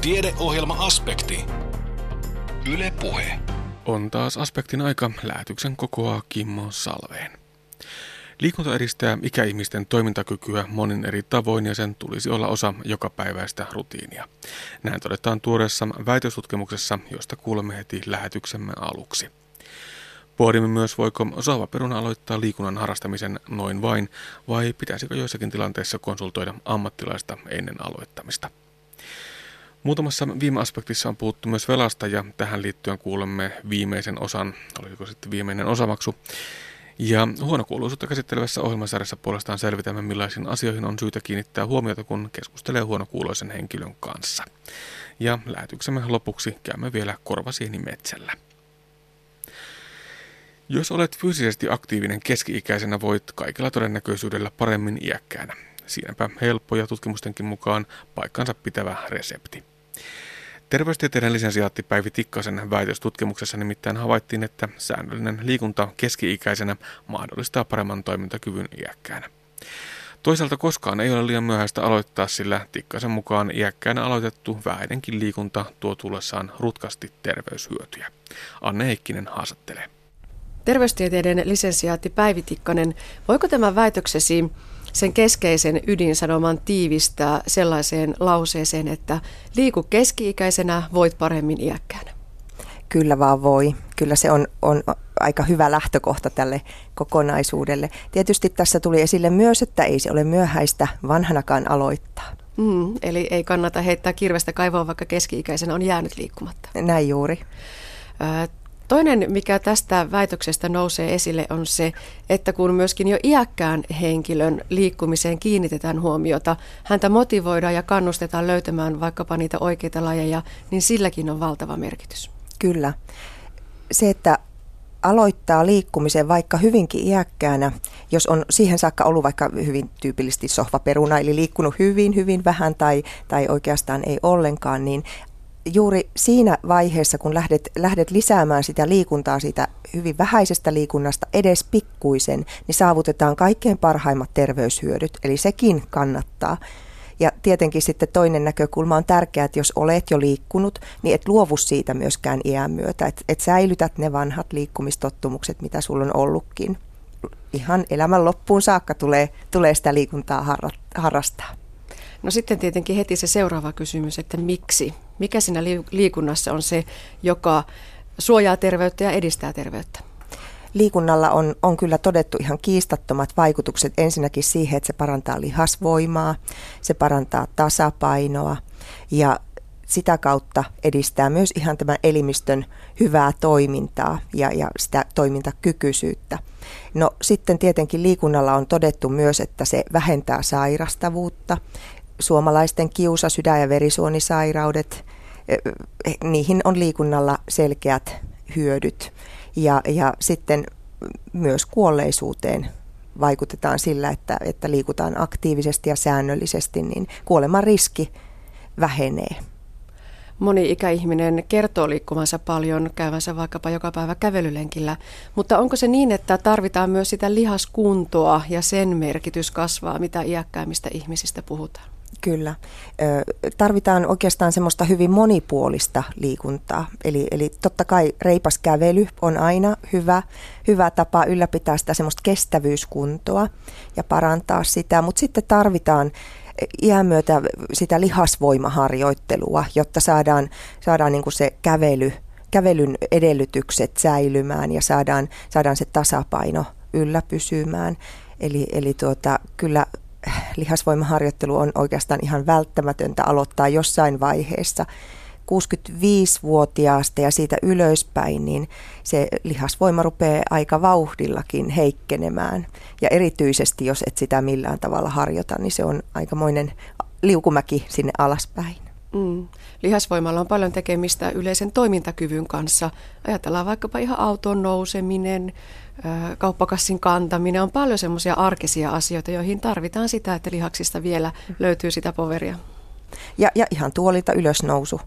Tiedeohjelma-aspekti. Yle Puhe. On taas aspektin aika. Lähetyksen kokoaa Kimmo Salveen. Liikunta edistää ikäihmisten toimintakykyä monin eri tavoin ja sen tulisi olla osa jokapäiväistä rutiinia. Näin todetaan tuoreessa väitöstutkimuksessa, josta kuulemme heti lähetyksemme aluksi. Pohdimme myös, voiko osaava peruna aloittaa liikunnan harrastamisen noin vain, vai pitäisikö joissakin tilanteissa konsultoida ammattilaista ennen aloittamista. Muutamassa viime aspektissa on puhuttu myös velasta ja tähän liittyen kuulemme viimeisen osan, oliko sitten viimeinen osamaksu. Ja huonokuuluisuutta käsittelevässä ohjelmasarjassa puolestaan selvitämme, millaisiin asioihin on syytä kiinnittää huomiota, kun keskustelee huonokuuloisen henkilön kanssa. Ja lähetyksemme lopuksi käymme vielä korvasieni metsällä. Jos olet fyysisesti aktiivinen keski-ikäisenä, voit kaikilla todennäköisyydellä paremmin iäkkäänä. Siinäpä helppo ja tutkimustenkin mukaan paikkansa pitävä resepti. Terveystieteiden lisensiaatti Päivi Tikkasen väitöstutkimuksessa nimittäin havaittiin, että säännöllinen liikunta keski-ikäisenä mahdollistaa paremman toimintakyvyn iäkkäänä. Toisaalta koskaan ei ole liian myöhäistä aloittaa, sillä Tikkasen mukaan iäkkäänä aloitettu vähäinenkin liikunta tuo tullessaan rutkasti terveyshyötyjä. Anne Heikkinen haastattelee. Terveystieteiden lisensiaatti Päivi Tikkanen, voiko tämä väitöksesi sen keskeisen ydinsanoman tiivistää sellaiseen lauseeseen, että liiku keski-ikäisenä, voit paremmin iäkkäänä? Kyllä vaan voi. Kyllä se on, on aika hyvä lähtökohta tälle kokonaisuudelle. Tietysti tässä tuli esille myös, että ei se ole myöhäistä vanhanakaan aloittaa. Mm, eli ei kannata heittää kirvestä kaivoon, vaikka keski-ikäisenä on jäänyt liikkumatta. Näin juuri. Toinen, mikä tästä väitöksestä nousee esille, on se, että kun myöskin jo iäkkään henkilön liikkumiseen kiinnitetään huomiota, häntä motivoidaan ja kannustetaan löytämään vaikkapa niitä oikeita lajeja, niin silläkin on valtava merkitys. Kyllä. Se, että aloittaa liikkumisen vaikka hyvinkin iäkkäänä, jos on siihen saakka ollut vaikka hyvin tyypillisesti sohvaperuna, eli liikkunut hyvin, hyvin vähän tai, tai oikeastaan ei ollenkaan, niin juuri siinä vaiheessa, kun lähdet, lähdet lisäämään sitä liikuntaa, siitä hyvin vähäisestä liikunnasta edes pikkuisen, niin saavutetaan kaikkein parhaimmat terveyshyödyt. Eli sekin kannattaa. Ja tietenkin sitten toinen näkökulma on tärkeää, että jos olet jo liikkunut, niin et luovu siitä myöskään iän myötä. Että et säilytät ne vanhat liikkumistottumukset, mitä sulla on ollutkin. Ihan elämän loppuun saakka tulee, tulee sitä liikuntaa harrastaa. No sitten tietenkin heti se seuraava kysymys, että miksi? Mikä siinä liikunnassa on se, joka suojaa terveyttä ja edistää terveyttä? Liikunnalla on, on kyllä todettu ihan kiistattomat vaikutukset ensinnäkin siihen, että se parantaa lihasvoimaa, se parantaa tasapainoa ja sitä kautta edistää myös ihan tämän elimistön hyvää toimintaa ja, ja sitä toimintakykyisyyttä. No sitten tietenkin liikunnalla on todettu myös, että se vähentää sairastavuutta, suomalaisten kiusa, sydän- ja verisuonisairaudet, niihin on liikunnalla selkeät hyödyt. Ja, ja sitten myös kuolleisuuteen vaikutetaan sillä, että, että liikutaan aktiivisesti ja säännöllisesti, niin kuoleman riski vähenee. Moni ikäihminen kertoo liikkumansa paljon, käyvänsä vaikkapa joka päivä kävelylenkillä, mutta onko se niin, että tarvitaan myös sitä lihaskuntoa ja sen merkitys kasvaa, mitä iäkkäimmistä ihmisistä puhutaan? Kyllä. Tarvitaan oikeastaan semmoista hyvin monipuolista liikuntaa. Eli, eli totta kai reipas kävely on aina hyvä, hyvä tapa ylläpitää sitä semmoista kestävyyskuntoa ja parantaa sitä, mutta sitten tarvitaan iän myötä sitä lihasvoimaharjoittelua, jotta saadaan, saadaan niin kuin se kävely, kävelyn edellytykset säilymään ja saadaan, saadaan se tasapaino yllä pysymään. Eli, eli tuota, kyllä lihasvoimaharjoittelu on oikeastaan ihan välttämätöntä aloittaa jossain vaiheessa. 65-vuotiaasta ja siitä ylöspäin, niin se lihasvoima rupeaa aika vauhdillakin heikkenemään. Ja erityisesti, jos et sitä millään tavalla harjoita, niin se on aikamoinen liukumäki sinne alaspäin. Mm. Lihasvoimalla on paljon tekemistä yleisen toimintakyvyn kanssa. Ajatellaan vaikkapa ihan auton nouseminen, kauppakassin kantaminen. On paljon semmoisia arkisia asioita, joihin tarvitaan sitä, että lihaksista vielä löytyy sitä poveria. Ja, ja ihan tuolilta ylösnousu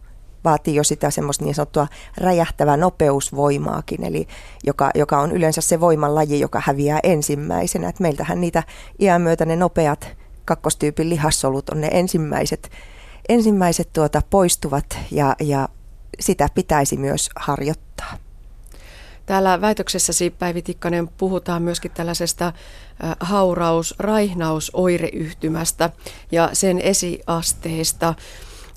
vaatii jo sitä semmoista niin sanottua räjähtävää nopeusvoimaakin, eli joka, joka on yleensä se voimanlaji, joka häviää ensimmäisenä. Et meiltähän niitä iän myötä ne nopeat kakkostyypin lihassolut on ne ensimmäiset ensimmäiset tuota poistuvat ja, ja sitä pitäisi myös harjoittaa. Täällä väitöksessäsi Päivi Tikkanen puhutaan myöskin tällaisesta hauraus, raihnaus, oireyhtymästä ja sen esiasteista.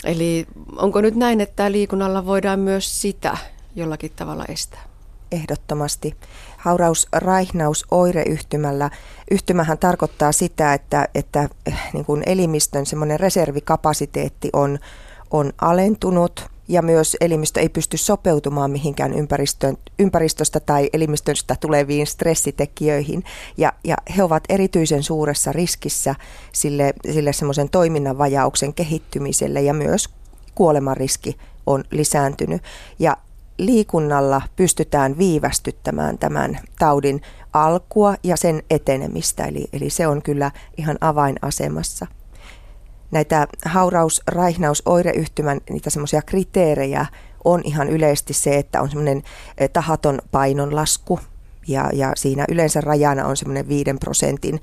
Eli onko nyt näin, että liikunnalla voidaan myös sitä jollakin tavalla estää? Ehdottomasti. Hauraus, raihnaus, oireyhtymällä. Yhtymähän tarkoittaa sitä, että, että niin kuin elimistön semmoinen reservikapasiteetti on, on alentunut – ja myös elimistö ei pysty sopeutumaan mihinkään ympäristöstä tai elimistöstä tuleviin stressitekijöihin. Ja, ja he ovat erityisen suuressa riskissä sille, sille semmoisen toiminnan vajauksen kehittymiselle ja myös kuoleman riski on lisääntynyt. Ja liikunnalla pystytään viivästyttämään tämän taudin alkua ja sen etenemistä, eli, eli se on kyllä ihan avainasemassa. Näitä hauraus, raihnaus, oireyhtymän niitä semmoisia kriteerejä on ihan yleisesti se, että on semmoinen eh, tahaton painonlasku. Ja, ja siinä yleensä rajana on semmoinen 5 prosentin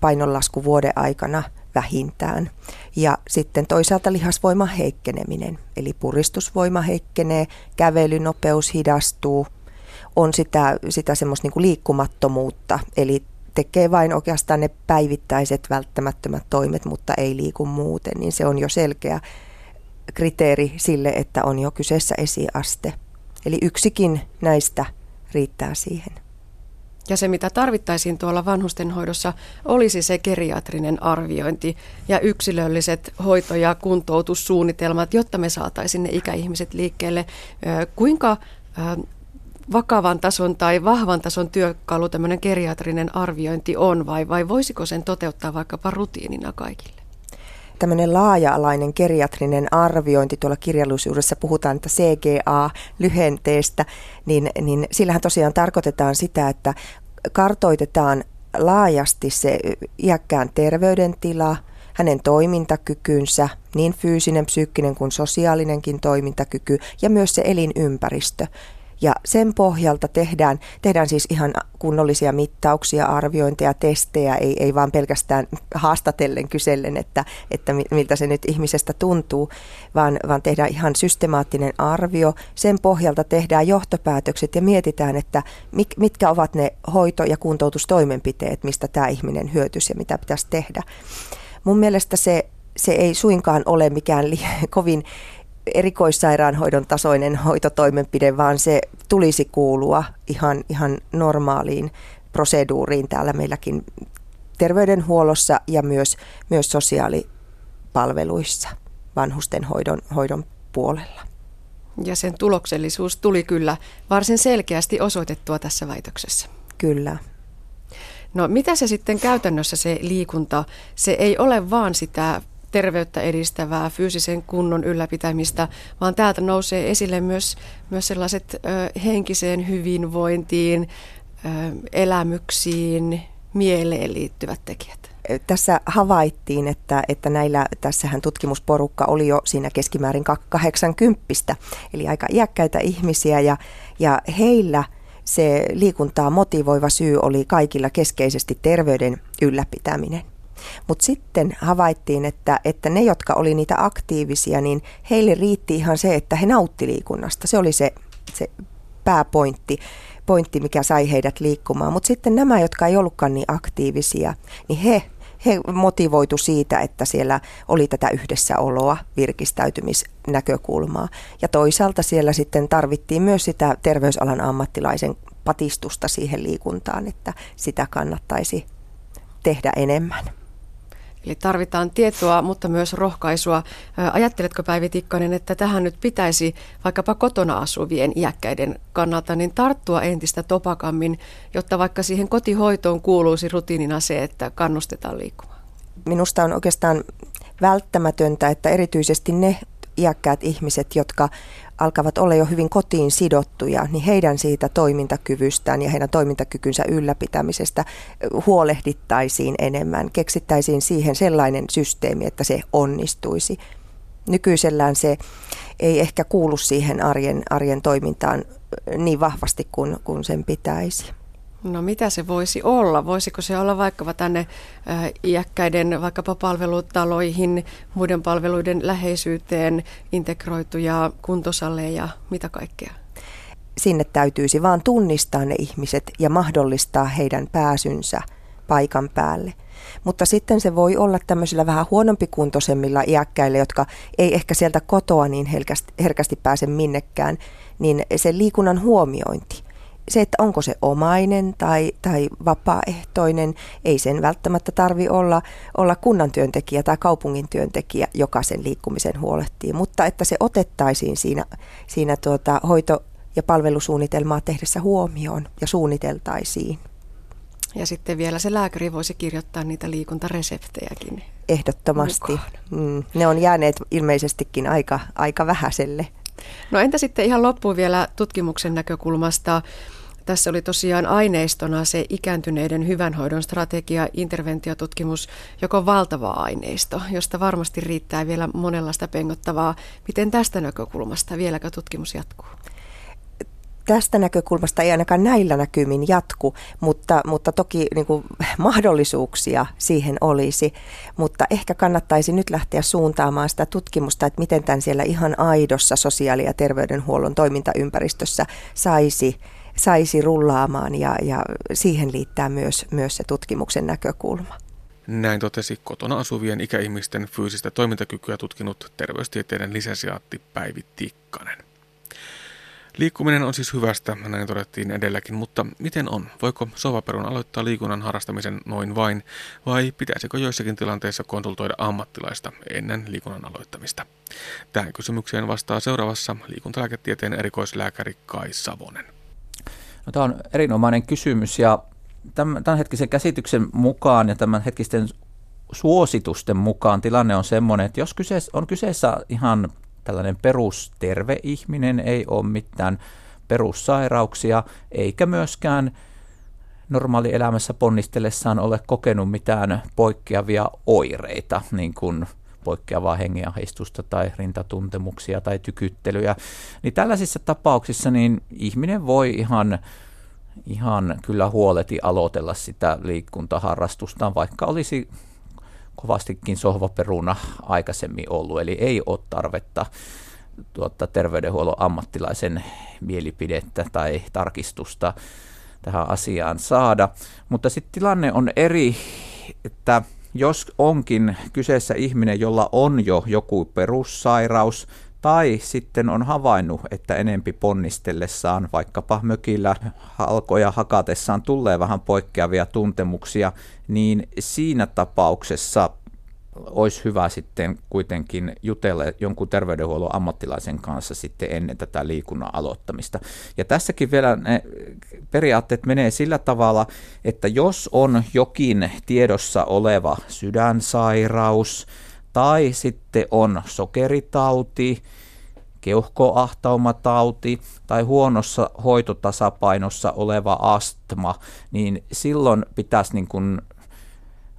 painonlasku vuoden aikana vähintään. Ja sitten toisaalta lihasvoima heikkeneminen, eli puristusvoima heikkenee, kävelynopeus hidastuu, on sitä, sitä semmoista niin kuin liikkumattomuutta, eli tekee vain oikeastaan ne päivittäiset välttämättömät toimet, mutta ei liiku muuten, niin se on jo selkeä kriteeri sille, että on jo kyseessä esiaste. Eli yksikin näistä riittää siihen. Ja se, mitä tarvittaisiin tuolla vanhustenhoidossa, olisi se geriatrinen arviointi ja yksilölliset hoito- ja kuntoutussuunnitelmat, jotta me saataisiin ne ikäihmiset liikkeelle. Kuinka vakavan tason tai vahvan tason työkalu tämmöinen geriatrinen arviointi on vai, vai voisiko sen toteuttaa vaikkapa rutiinina kaikille? Tämmöinen laaja-alainen geriatrinen arviointi, tuolla kirjallisuudessa puhutaan että CGA-lyhenteestä, niin, niin sillähän tosiaan tarkoitetaan sitä, että kartoitetaan laajasti se iäkkään terveydentila, hänen toimintakykynsä, niin fyysinen, psyykkinen kuin sosiaalinenkin toimintakyky ja myös se elinympäristö. Ja sen pohjalta tehdään, tehdään siis ihan kunnollisia mittauksia, arviointeja, testejä, ei, ei vaan pelkästään haastatellen kysellen, että, että miltä se nyt ihmisestä tuntuu, vaan, vaan tehdään ihan systemaattinen arvio. Sen pohjalta tehdään johtopäätökset ja mietitään, että mitkä ovat ne hoito- ja kuntoutustoimenpiteet, mistä tämä ihminen hyötyisi ja mitä pitäisi tehdä. Mun mielestä se, se ei suinkaan ole mikään li- kovin erikoissairaanhoidon tasoinen hoitotoimenpide, vaan se tulisi kuulua ihan, ihan normaaliin proseduuriin täällä meilläkin terveydenhuollossa ja myös, myös sosiaalipalveluissa vanhusten hoidon, hoidon puolella. Ja sen tuloksellisuus tuli kyllä varsin selkeästi osoitettua tässä väitöksessä. Kyllä. No mitä se sitten käytännössä se liikunta, se ei ole vaan sitä terveyttä edistävää fyysisen kunnon ylläpitämistä, vaan täältä nousee esille myös, myös sellaiset ö, henkiseen hyvinvointiin, ö, elämyksiin, mieleen liittyvät tekijät. Tässä havaittiin, että, että näillä, tässähän tutkimusporukka oli jo siinä keskimäärin 80, eli aika iäkkäitä ihmisiä ja, ja heillä se liikuntaa motivoiva syy oli kaikilla keskeisesti terveyden ylläpitäminen. Mutta sitten havaittiin, että, että ne, jotka oli niitä aktiivisia, niin heille riitti ihan se, että he nautti liikunnasta. Se oli se, se pääpointti, pointti, mikä sai heidät liikkumaan. Mutta sitten nämä, jotka ei ollutkaan niin aktiivisia, niin he he motivoitu siitä, että siellä oli tätä yhdessäoloa, virkistäytymisnäkökulmaa. Ja toisaalta siellä sitten tarvittiin myös sitä terveysalan ammattilaisen patistusta siihen liikuntaan, että sitä kannattaisi tehdä enemmän. Eli tarvitaan tietoa, mutta myös rohkaisua. Ajatteletko Päivi Tikkanen, että tähän nyt pitäisi vaikkapa kotona asuvien iäkkäiden kannalta niin tarttua entistä topakammin, jotta vaikka siihen kotihoitoon kuuluisi rutiinina se, että kannustetaan liikkumaan? Minusta on oikeastaan välttämätöntä, että erityisesti ne iäkkäät ihmiset, jotka alkavat olla jo hyvin kotiin sidottuja, niin heidän siitä toimintakyvystään ja heidän toimintakykynsä ylläpitämisestä huolehdittaisiin enemmän. Keksittäisiin siihen sellainen systeemi, että se onnistuisi. Nykyisellään se ei ehkä kuulu siihen arjen, arjen toimintaan niin vahvasti kuin, kuin sen pitäisi. No mitä se voisi olla? Voisiko se olla vaikkapa tänne iäkkäiden vaikkapa palvelutaloihin, muiden palveluiden läheisyyteen integroituja kuntosaleja, mitä kaikkea? Sinne täytyisi vaan tunnistaa ne ihmiset ja mahdollistaa heidän pääsynsä paikan päälle. Mutta sitten se voi olla tämmöisillä vähän huonompikuntoisemmilla iäkkäillä, jotka ei ehkä sieltä kotoa niin herkästi, herkästi pääse minnekään, niin se liikunnan huomiointi se, että onko se omainen tai, tai vapaaehtoinen, ei sen välttämättä tarvi olla, olla kunnan työntekijä tai kaupungin työntekijä, joka sen liikkumisen huolehtii, mutta että se otettaisiin siinä, siinä tuota hoito- ja palvelusuunnitelmaa tehdessä huomioon ja suunniteltaisiin. Ja sitten vielä se lääkäri voisi kirjoittaa niitä liikuntareseptejäkin. Ehdottomasti. Mm, ne on jääneet ilmeisestikin aika, aika vähäiselle. No entä sitten ihan loppuun vielä tutkimuksen näkökulmasta? Tässä oli tosiaan aineistona se ikääntyneiden hyvänhoidon strategia, interventiotutkimus, joka on valtava aineisto, josta varmasti riittää vielä monenlaista pengottavaa. Miten tästä näkökulmasta vieläkö tutkimus jatkuu? Tästä näkökulmasta ei ainakaan näillä näkymin jatku, mutta, mutta toki niin kuin, mahdollisuuksia siihen olisi. Mutta ehkä kannattaisi nyt lähteä suuntaamaan sitä tutkimusta, että miten tämän siellä ihan aidossa sosiaali- ja terveydenhuollon toimintaympäristössä saisi saisi rullaamaan ja, ja siihen liittää myös, myös se tutkimuksen näkökulma. Näin totesi kotona asuvien ikäihmisten fyysistä toimintakykyä tutkinut terveystieteiden lisensiaatti Päivi Tikkanen. Liikkuminen on siis hyvästä, näin todettiin edelläkin, mutta miten on? Voiko sovaperun aloittaa liikunnan harrastamisen noin vain, vai pitäisikö joissakin tilanteissa konsultoida ammattilaista ennen liikunnan aloittamista? Tähän kysymykseen vastaa seuraavassa liikuntalääketieteen erikoislääkäri Kai Savonen. No, tämä on erinomainen kysymys ja tämän hetkisen käsityksen mukaan ja tämän hetkisten suositusten mukaan tilanne on sellainen, että jos kyseessä, on kyseessä ihan tällainen perusterve ihminen, ei ole mitään perussairauksia, eikä myöskään normaali elämässä ponnistellessaan ole kokenut mitään poikkeavia oireita, niin kuin poikkeavaa hengenahdistusta tai rintatuntemuksia tai tykyttelyjä, niin tällaisissa tapauksissa niin ihminen voi ihan, ihan kyllä huoleti aloitella sitä liikuntaharrastustaan, vaikka olisi kovastikin sohvaperuna aikaisemmin ollut, eli ei ole tarvetta tuota, terveydenhuollon ammattilaisen mielipidettä tai tarkistusta tähän asiaan saada. Mutta sitten tilanne on eri, että jos onkin kyseessä ihminen, jolla on jo joku perussairaus, tai sitten on havainnut, että enempi ponnistellessaan vaikkapa mökillä halkoja hakatessaan tulee vähän poikkeavia tuntemuksia, niin siinä tapauksessa olisi hyvä sitten kuitenkin jutella jonkun terveydenhuollon ammattilaisen kanssa sitten ennen tätä liikunnan aloittamista. Ja tässäkin vielä ne periaatteet menee sillä tavalla, että jos on jokin tiedossa oleva sydänsairaus tai sitten on sokeritauti, keuhkoahtaumatauti tai huonossa hoitotasapainossa oleva astma, niin silloin pitäisi niin kuin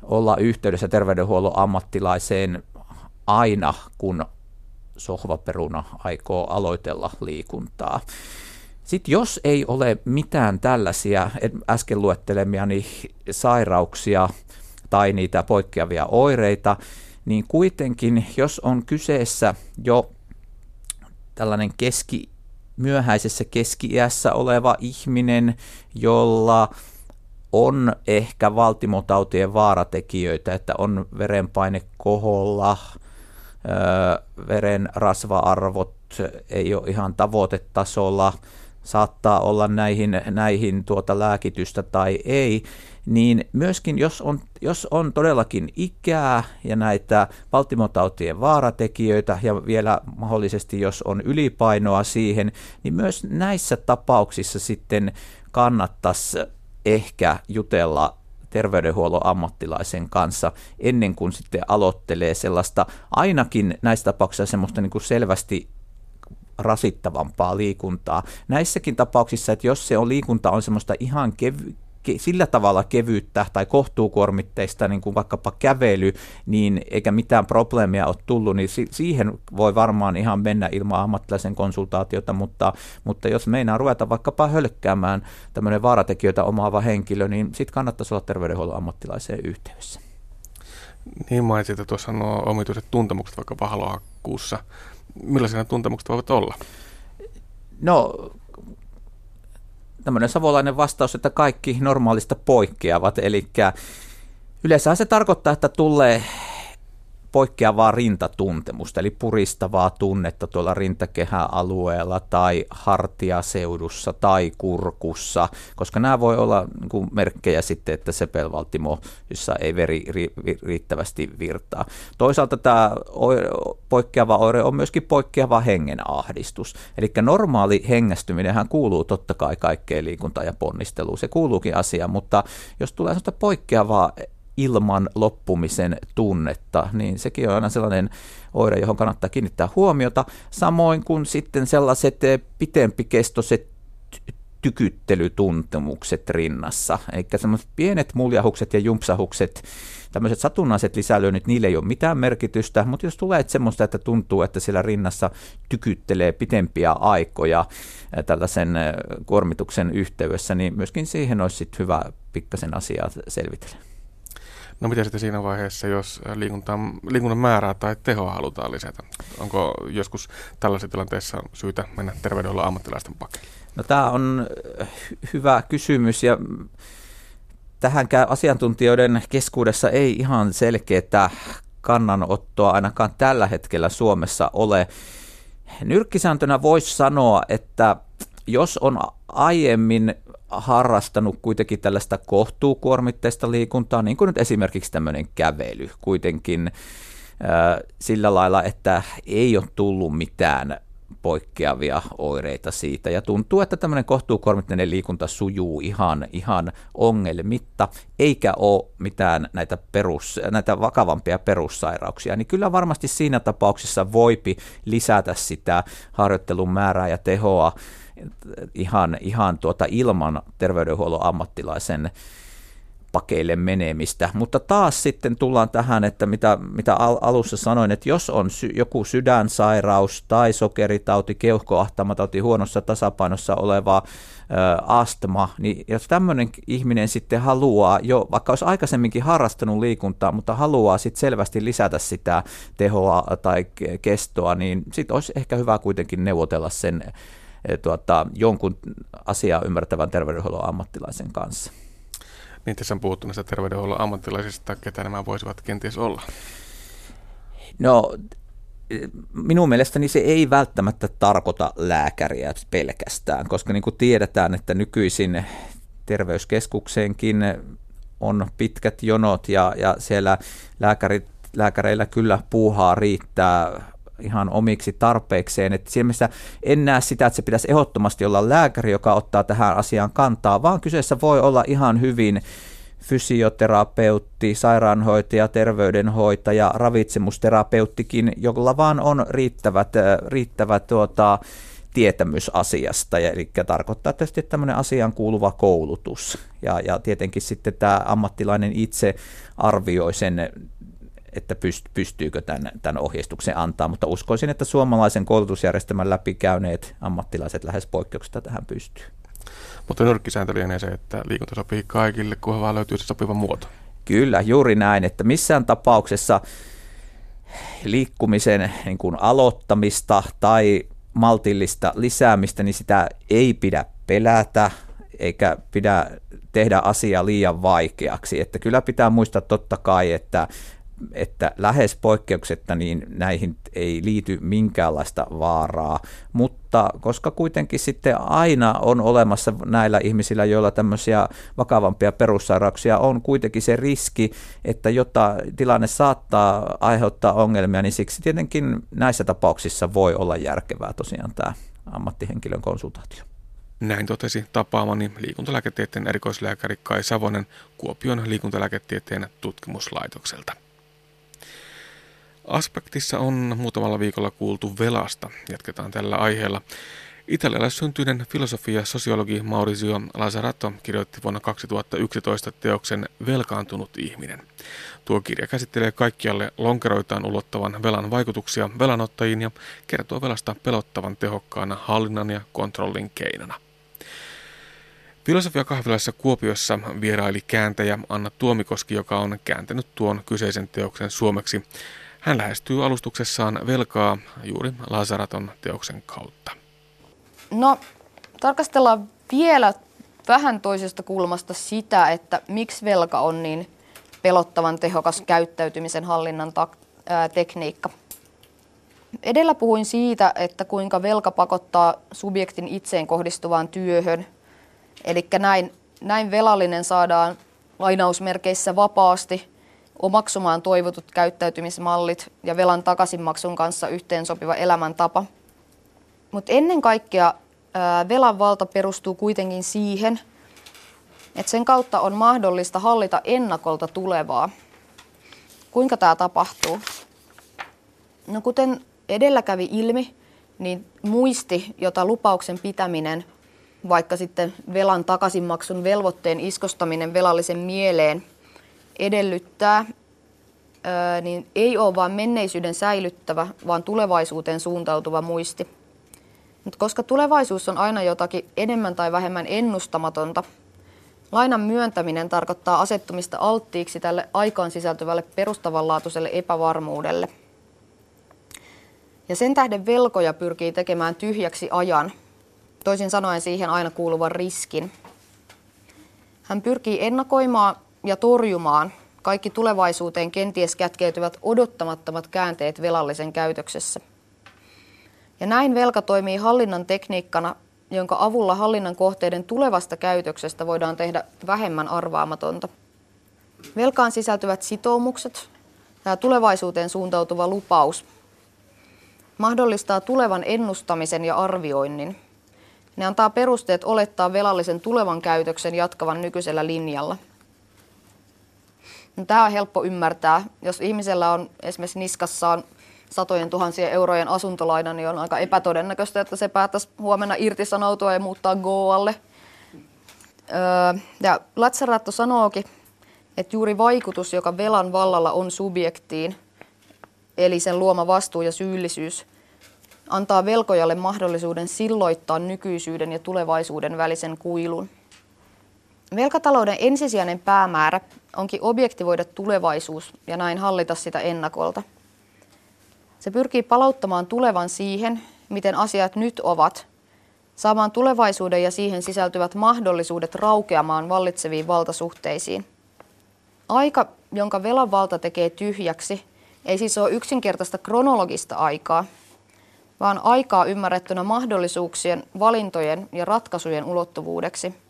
olla yhteydessä terveydenhuollon ammattilaiseen aina, kun sohvaperuna aikoo aloitella liikuntaa. Sitten jos ei ole mitään tällaisia äsken luettelemiani sairauksia tai niitä poikkeavia oireita, niin kuitenkin jos on kyseessä jo tällainen keski, myöhäisessä keski-iässä oleva ihminen, jolla on ehkä valtimotautien vaaratekijöitä, että on verenpaine koholla, veren rasva-arvot ei ole ihan tavoitetasolla, saattaa olla näihin, näihin tuota lääkitystä tai ei, niin myöskin jos on, jos on todellakin ikää ja näitä valtimotautien vaaratekijöitä ja vielä mahdollisesti jos on ylipainoa siihen, niin myös näissä tapauksissa sitten kannattaisi ehkä jutella terveydenhuollon ammattilaisen kanssa ennen kuin sitten aloittelee sellaista, ainakin näissä tapauksissa semmoista niin kuin selvästi rasittavampaa liikuntaa. Näissäkin tapauksissa, että jos se on liikunta on semmoista ihan kev- sillä tavalla kevyyttä tai kohtuukuormitteista, niin kuin vaikkapa kävely, niin eikä mitään probleemia ole tullut, niin si- siihen voi varmaan ihan mennä ilman ammattilaisen konsultaatiota, mutta, mutta jos meinaa ruveta vaikkapa hölkkäämään tämmöinen vaaratekijöitä omaava henkilö, niin sitten kannattaisi olla terveydenhuollon ammattilaiseen yhteydessä. Niin mainitsit, että tuossa nuo omituiset tuntemukset vaikka pahalohakkuussa. Millaisia tuntemukset voivat olla? No tämmöinen savolainen vastaus, että kaikki normaalista poikkeavat, eli yleensä se tarkoittaa, että tulee poikkeavaa rintatuntemusta, eli puristavaa tunnetta tuolla rintakehäalueella tai hartiaseudussa tai kurkussa, koska nämä voi olla niin merkkejä sitten, että sepelvaltimo, jossa ei veri riittävästi virtaa. Toisaalta tämä poikkeava oire on myöskin poikkeava hengenahdistus, eli normaali hengästyminen kuuluu totta kai kaikkeen liikuntaan ja ponnisteluun, se kuuluukin asiaan, mutta jos tulee sellaista poikkeavaa ilman loppumisen tunnetta, niin sekin on aina sellainen oire, johon kannattaa kiinnittää huomiota, samoin kuin sitten sellaiset eh, pitempikestoiset tykyttelytuntemukset rinnassa. Eli semmoiset pienet muljahukset ja jumpsahukset, tämmöiset satunnaiset lisälyönnit, niille ei ole mitään merkitystä, mutta jos tulee semmoista, että tuntuu, että siellä rinnassa tykyttelee pitempiä aikoja eh, tällaisen eh, kuormituksen yhteydessä, niin myöskin siihen olisi hyvä pikkasen asiaa selvitellä. No mitä sitten siinä vaiheessa, jos liikunnan, liikunnan määrää tai tehoa halutaan lisätä? Onko joskus tällaisessa tilanteessa syytä mennä terveydenhuollon ammattilaisten pakeille? No tämä on hyvä kysymys ja tähänkään asiantuntijoiden keskuudessa ei ihan selkeää kannanottoa ainakaan tällä hetkellä Suomessa ole. Nyrkkisääntönä voisi sanoa, että jos on aiemmin harrastanut kuitenkin tällaista kohtuukuormitteista liikuntaa, niin kuin nyt esimerkiksi tämmöinen kävely kuitenkin sillä lailla, että ei ole tullut mitään poikkeavia oireita siitä. Ja tuntuu, että tämmöinen kohtuukuormitteinen liikunta sujuu ihan, ihan ongelmitta, eikä ole mitään näitä, perus, näitä vakavampia perussairauksia. Niin kyllä varmasti siinä tapauksessa voipi lisätä sitä harjoittelun määrää ja tehoa ihan, ihan tuota ilman terveydenhuollon ammattilaisen pakeille menemistä. Mutta taas sitten tullaan tähän, että mitä, mitä alussa sanoin, että jos on sy- joku sydänsairaus tai sokeritauti, keuhkoahtamatauti, huonossa tasapainossa oleva ö, astma, niin jos tämmöinen ihminen sitten haluaa jo, vaikka olisi aikaisemminkin harrastanut liikuntaa, mutta haluaa sitten selvästi lisätä sitä tehoa tai kestoa, niin sitten olisi ehkä hyvä kuitenkin neuvotella sen tuota, jonkun asiaa ymmärtävän terveydenhuollon ammattilaisen kanssa. Niin tässä on puhuttu näistä terveydenhuollon ammattilaisista, ketä nämä voisivat kenties olla? No minun mielestäni se ei välttämättä tarkoita lääkäriä pelkästään, koska niin kuin tiedetään, että nykyisin terveyskeskukseenkin on pitkät jonot ja, ja siellä lääkärit, lääkäreillä kyllä puuhaa riittää ihan omiksi tarpeikseen. Että siinä mielessä en näe sitä, että se pitäisi ehdottomasti olla lääkäri, joka ottaa tähän asiaan kantaa, vaan kyseessä voi olla ihan hyvin fysioterapeutti, sairaanhoitaja, terveydenhoitaja, ravitsemusterapeuttikin, jolla vaan on riittävät, riittävät tuota, tietämys asiasta, ja, eli tarkoittaa tietysti tämmöinen asiaan kuuluva koulutus. Ja, ja tietenkin sitten tämä ammattilainen itse arvioi sen että pystyykö tämän, tämän ohjeistuksen antaa, mutta uskoisin, että suomalaisen koulutusjärjestelmän läpikäyneet ammattilaiset lähes poikkeuksesta tähän pystyy. Mutta nyrkkisääntö lienee se, että liikunta sopii kaikille, kunhan vaan löytyy se sopiva muoto. Kyllä, juuri näin, että missään tapauksessa liikkumisen niin kuin aloittamista tai maltillista lisäämistä, niin sitä ei pidä pelätä, eikä pidä tehdä asiaa liian vaikeaksi. Että kyllä pitää muistaa totta kai, että että lähes poikkeuksetta niin näihin ei liity minkäänlaista vaaraa, mutta koska kuitenkin sitten aina on olemassa näillä ihmisillä, joilla tämmöisiä vakavampia perussairauksia on kuitenkin se riski, että jotta tilanne saattaa aiheuttaa ongelmia, niin siksi tietenkin näissä tapauksissa voi olla järkevää tosiaan tämä ammattihenkilön konsultaatio. Näin totesi tapaamani liikuntalääketieteen erikoislääkäri Kai Savonen Kuopion liikuntalääketieteen tutkimuslaitokselta. Aspektissa on muutamalla viikolla kuultu velasta. Jatketaan tällä aiheella. Italialaissyntyinen filosofi ja sosiologi Maurizio Lazzarato kirjoitti vuonna 2011 teoksen Velkaantunut ihminen. Tuo kirja käsittelee kaikkialle lonkeroitaan ulottavan velan vaikutuksia velanottajiin ja kertoo velasta pelottavan tehokkaana hallinnan ja kontrollin keinona. Filosofia kahvilassa Kuopiossa vieraili kääntäjä Anna Tuomikoski, joka on kääntänyt tuon kyseisen teoksen suomeksi. Hän lähestyy alustuksessaan velkaa juuri Lazaraton teoksen kautta. No, tarkastellaan vielä vähän toisesta kulmasta sitä, että miksi velka on niin pelottavan tehokas käyttäytymisen hallinnan ta- ää, tekniikka. Edellä puhuin siitä, että kuinka velka pakottaa subjektin itseen kohdistuvaan työhön. Eli näin, näin velallinen saadaan lainausmerkeissä vapaasti omaksumaan toivotut käyttäytymismallit ja velan takaisinmaksun kanssa yhteensopiva elämäntapa. Mutta ennen kaikkea velan valta perustuu kuitenkin siihen, että sen kautta on mahdollista hallita ennakolta tulevaa. Kuinka tämä tapahtuu? No kuten edellä kävi ilmi, niin muisti, jota lupauksen pitäminen, vaikka sitten velan takaisinmaksun velvoitteen iskostaminen velallisen mieleen edellyttää, niin ei ole vain menneisyyden säilyttävä, vaan tulevaisuuteen suuntautuva muisti. Mutta koska tulevaisuus on aina jotakin enemmän tai vähemmän ennustamatonta, lainan myöntäminen tarkoittaa asettumista alttiiksi tälle aikaan sisältyvälle perustavanlaatuiselle epävarmuudelle. Ja sen tähden velkoja pyrkii tekemään tyhjäksi ajan, toisin sanoen siihen aina kuuluvan riskin. Hän pyrkii ennakoimaan ja torjumaan kaikki tulevaisuuteen kenties kätkeytyvät odottamattomat käänteet velallisen käytöksessä. Ja näin velka toimii hallinnan tekniikkana, jonka avulla hallinnan kohteiden tulevasta käytöksestä voidaan tehdä vähemmän arvaamatonta. Velkaan sisältyvät sitoumukset ja tulevaisuuteen suuntautuva lupaus mahdollistaa tulevan ennustamisen ja arvioinnin. Ne antaa perusteet olettaa velallisen tulevan käytöksen jatkavan nykyisellä linjalla – No, tämä on helppo ymmärtää. Jos ihmisellä on esimerkiksi niskassaan satojen tuhansien eurojen asuntolaina, niin on aika epätodennäköistä, että se päättäisi huomenna irtisanoutua ja muuttaa Goalle. Öö, ja Lazzaratto sanookin, että juuri vaikutus, joka velan vallalla on subjektiin, eli sen luoma vastuu ja syyllisyys, antaa velkojalle mahdollisuuden silloittaa nykyisyyden ja tulevaisuuden välisen kuilun. Velkatalouden ensisijainen päämäärä onkin objektivoida tulevaisuus ja näin hallita sitä ennakolta. Se pyrkii palauttamaan tulevan siihen, miten asiat nyt ovat, saamaan tulevaisuuden ja siihen sisältyvät mahdollisuudet raukeamaan vallitseviin valtasuhteisiin. Aika, jonka velan valta tekee tyhjäksi, ei siis ole yksinkertaista kronologista aikaa, vaan aikaa ymmärrettynä mahdollisuuksien, valintojen ja ratkaisujen ulottuvuudeksi –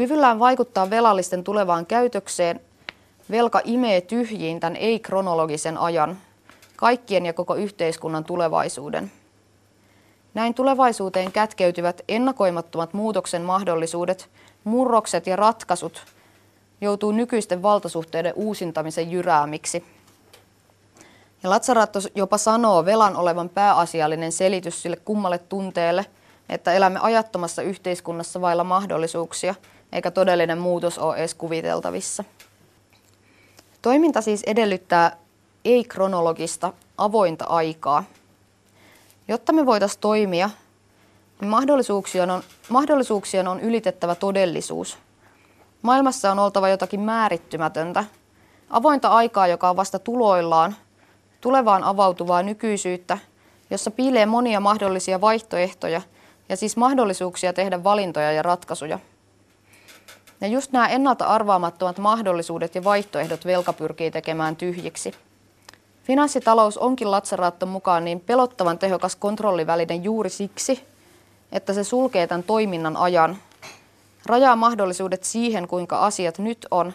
Kyvyllään vaikuttaa velallisten tulevaan käytökseen velka imee tyhjiin tämän ei-kronologisen ajan, kaikkien ja koko yhteiskunnan tulevaisuuden. Näin tulevaisuuteen kätkeytyvät ennakoimattomat muutoksen mahdollisuudet, murrokset ja ratkaisut joutuu nykyisten valtasuhteiden uusintamisen jyräämiksi. Ja Lazzaratto jopa sanoo velan olevan pääasiallinen selitys sille kummalle tunteelle, että elämme ajattomassa yhteiskunnassa vailla mahdollisuuksia – eikä todellinen muutos ole edes kuviteltavissa. Toiminta siis edellyttää ei-kronologista, avointa aikaa. Jotta me voitaisiin toimia, niin mahdollisuuksien on, mahdollisuuksien on ylitettävä todellisuus. Maailmassa on oltava jotakin määrittymätöntä, avointa aikaa, joka on vasta tuloillaan, tulevaan avautuvaa nykyisyyttä, jossa piilee monia mahdollisia vaihtoehtoja ja siis mahdollisuuksia tehdä valintoja ja ratkaisuja – ja just nämä ennalta arvaamattomat mahdollisuudet ja vaihtoehdot velka pyrkii tekemään tyhjiksi. Finanssitalous onkin Latsaraatton mukaan niin pelottavan tehokas kontrolliväline juuri siksi, että se sulkee tämän toiminnan ajan, rajaa mahdollisuudet siihen, kuinka asiat nyt on,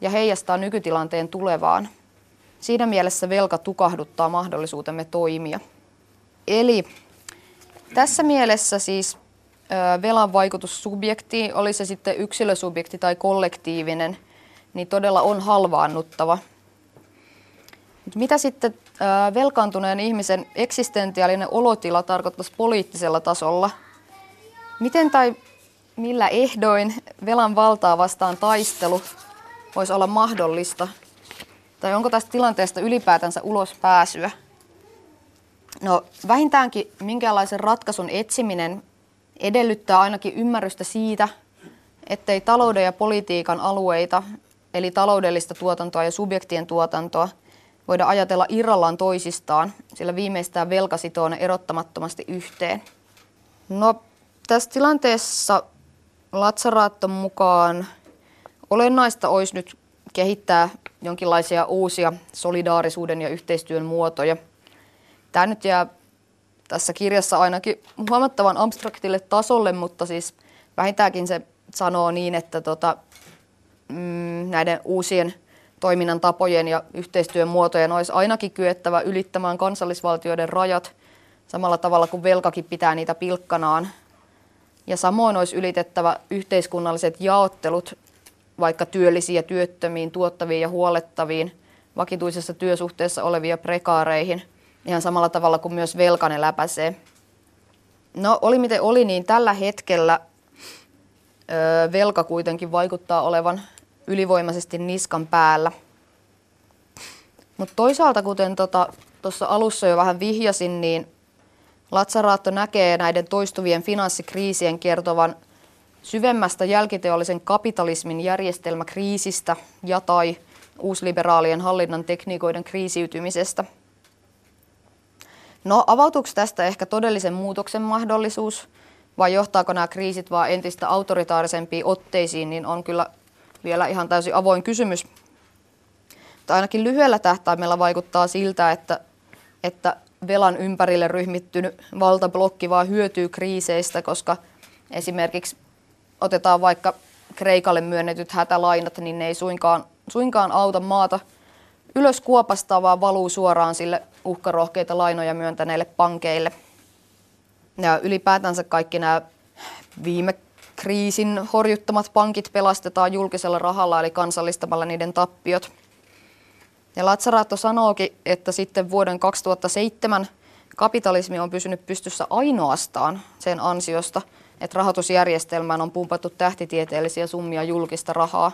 ja heijastaa nykytilanteen tulevaan. Siinä mielessä velka tukahduttaa mahdollisuutemme toimia. Eli tässä mielessä siis velan vaikutus subjektiin, oli se sitten yksilösubjekti tai kollektiivinen, niin todella on halvaannuttava. Mitä sitten velkaantuneen ihmisen eksistentiaalinen olotila tarkoittaisi poliittisella tasolla? Miten tai millä ehdoin velan valtaa vastaan taistelu voisi olla mahdollista? Tai onko tästä tilanteesta ylipäätänsä ulos pääsyä? No vähintäänkin minkäänlaisen ratkaisun etsiminen edellyttää ainakin ymmärrystä siitä, ettei talouden ja politiikan alueita, eli taloudellista tuotantoa ja subjektien tuotantoa, voida ajatella irrallaan toisistaan, sillä viimeistään velka sitoo ne erottamattomasti yhteen. No, tässä tilanteessa Latsaraatton mukaan olennaista olisi nyt kehittää jonkinlaisia uusia solidaarisuuden ja yhteistyön muotoja. Tämä nyt jää tässä kirjassa ainakin huomattavan abstraktille tasolle, mutta siis vähintäänkin se sanoo niin, että tota, mm, näiden uusien toiminnan tapojen ja yhteistyön muotojen olisi ainakin kyettävä ylittämään kansallisvaltioiden rajat samalla tavalla kuin velkakin pitää niitä pilkkanaan. Ja samoin olisi ylitettävä yhteiskunnalliset jaottelut vaikka työllisiin ja työttömiin, tuottaviin ja huolettaviin, vakituisessa työsuhteessa olevia prekaareihin, ihan samalla tavalla kuin myös velkane läpäisee. No oli miten oli, niin tällä hetkellä ö, velka kuitenkin vaikuttaa olevan ylivoimaisesti niskan päällä. Mutta toisaalta, kuten tuossa tota, alussa jo vähän vihjasin, niin Latsaraatto näkee näiden toistuvien finanssikriisien kertovan syvemmästä jälkiteollisen kapitalismin järjestelmäkriisistä ja tai uusliberaalien hallinnan tekniikoiden kriisiytymisestä. No avautuuko tästä ehkä todellisen muutoksen mahdollisuus vai johtaako nämä kriisit vaan entistä autoritaarisempiin otteisiin, niin on kyllä vielä ihan täysin avoin kysymys. Mutta ainakin lyhyellä tähtäimellä vaikuttaa siltä, että, että velan ympärille ryhmittynyt valtablokki vaan hyötyy kriiseistä, koska esimerkiksi otetaan vaikka Kreikalle myönnetyt hätälainat, niin ne ei suinkaan, suinkaan auta maata ylös kuopasta, vaan valuu suoraan sille uhkarohkeita lainoja myöntäneille pankeille. Ja ylipäätänsä kaikki nämä viime kriisin horjuttamat pankit pelastetaan julkisella rahalla eli kansallistamalla niiden tappiot. Ja Latsaraatto sanookin, että sitten vuoden 2007 kapitalismi on pysynyt pystyssä ainoastaan sen ansiosta, että rahoitusjärjestelmään on pumpattu tähtitieteellisiä summia julkista rahaa.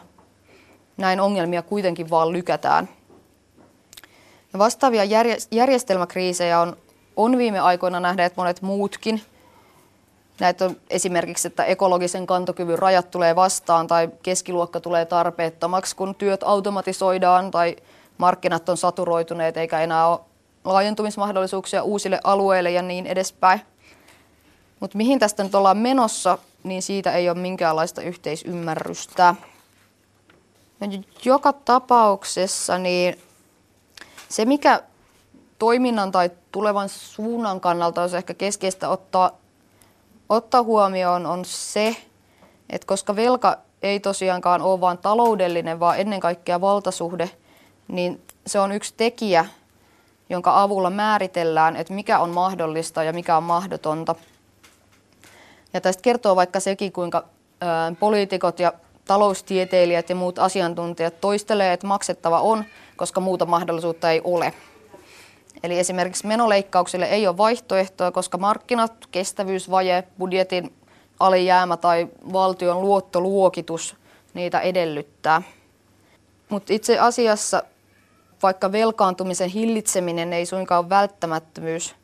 Näin ongelmia kuitenkin vaan lykätään. Ja vastaavia järjestelmäkriisejä on, on viime aikoina nähneet monet muutkin – Näitä on esimerkiksi, että ekologisen kantokyvyn rajat tulee vastaan tai keskiluokka tulee tarpeettomaksi, kun työt automatisoidaan tai markkinat on saturoituneet eikä enää ole laajentumismahdollisuuksia uusille alueille ja niin edespäin. Mutta mihin tästä nyt ollaan menossa, niin siitä ei ole minkäänlaista yhteisymmärrystä. Joka tapauksessa niin se, mikä toiminnan tai tulevan suunnan kannalta olisi ehkä keskeistä ottaa ottaa huomioon on se, että koska velka ei tosiaankaan ole vain taloudellinen, vaan ennen kaikkea valtasuhde, niin se on yksi tekijä, jonka avulla määritellään, että mikä on mahdollista ja mikä on mahdotonta. Ja tästä kertoo vaikka sekin, kuinka poliitikot ja taloustieteilijät ja muut asiantuntijat toistelee, että maksettava on, koska muuta mahdollisuutta ei ole. Eli esimerkiksi menoleikkauksille ei ole vaihtoehtoa, koska markkinat, kestävyysvaje, budjetin alijäämä tai valtion luottoluokitus niitä edellyttää. Mutta itse asiassa vaikka velkaantumisen hillitseminen ei suinkaan ole välttämättömyys,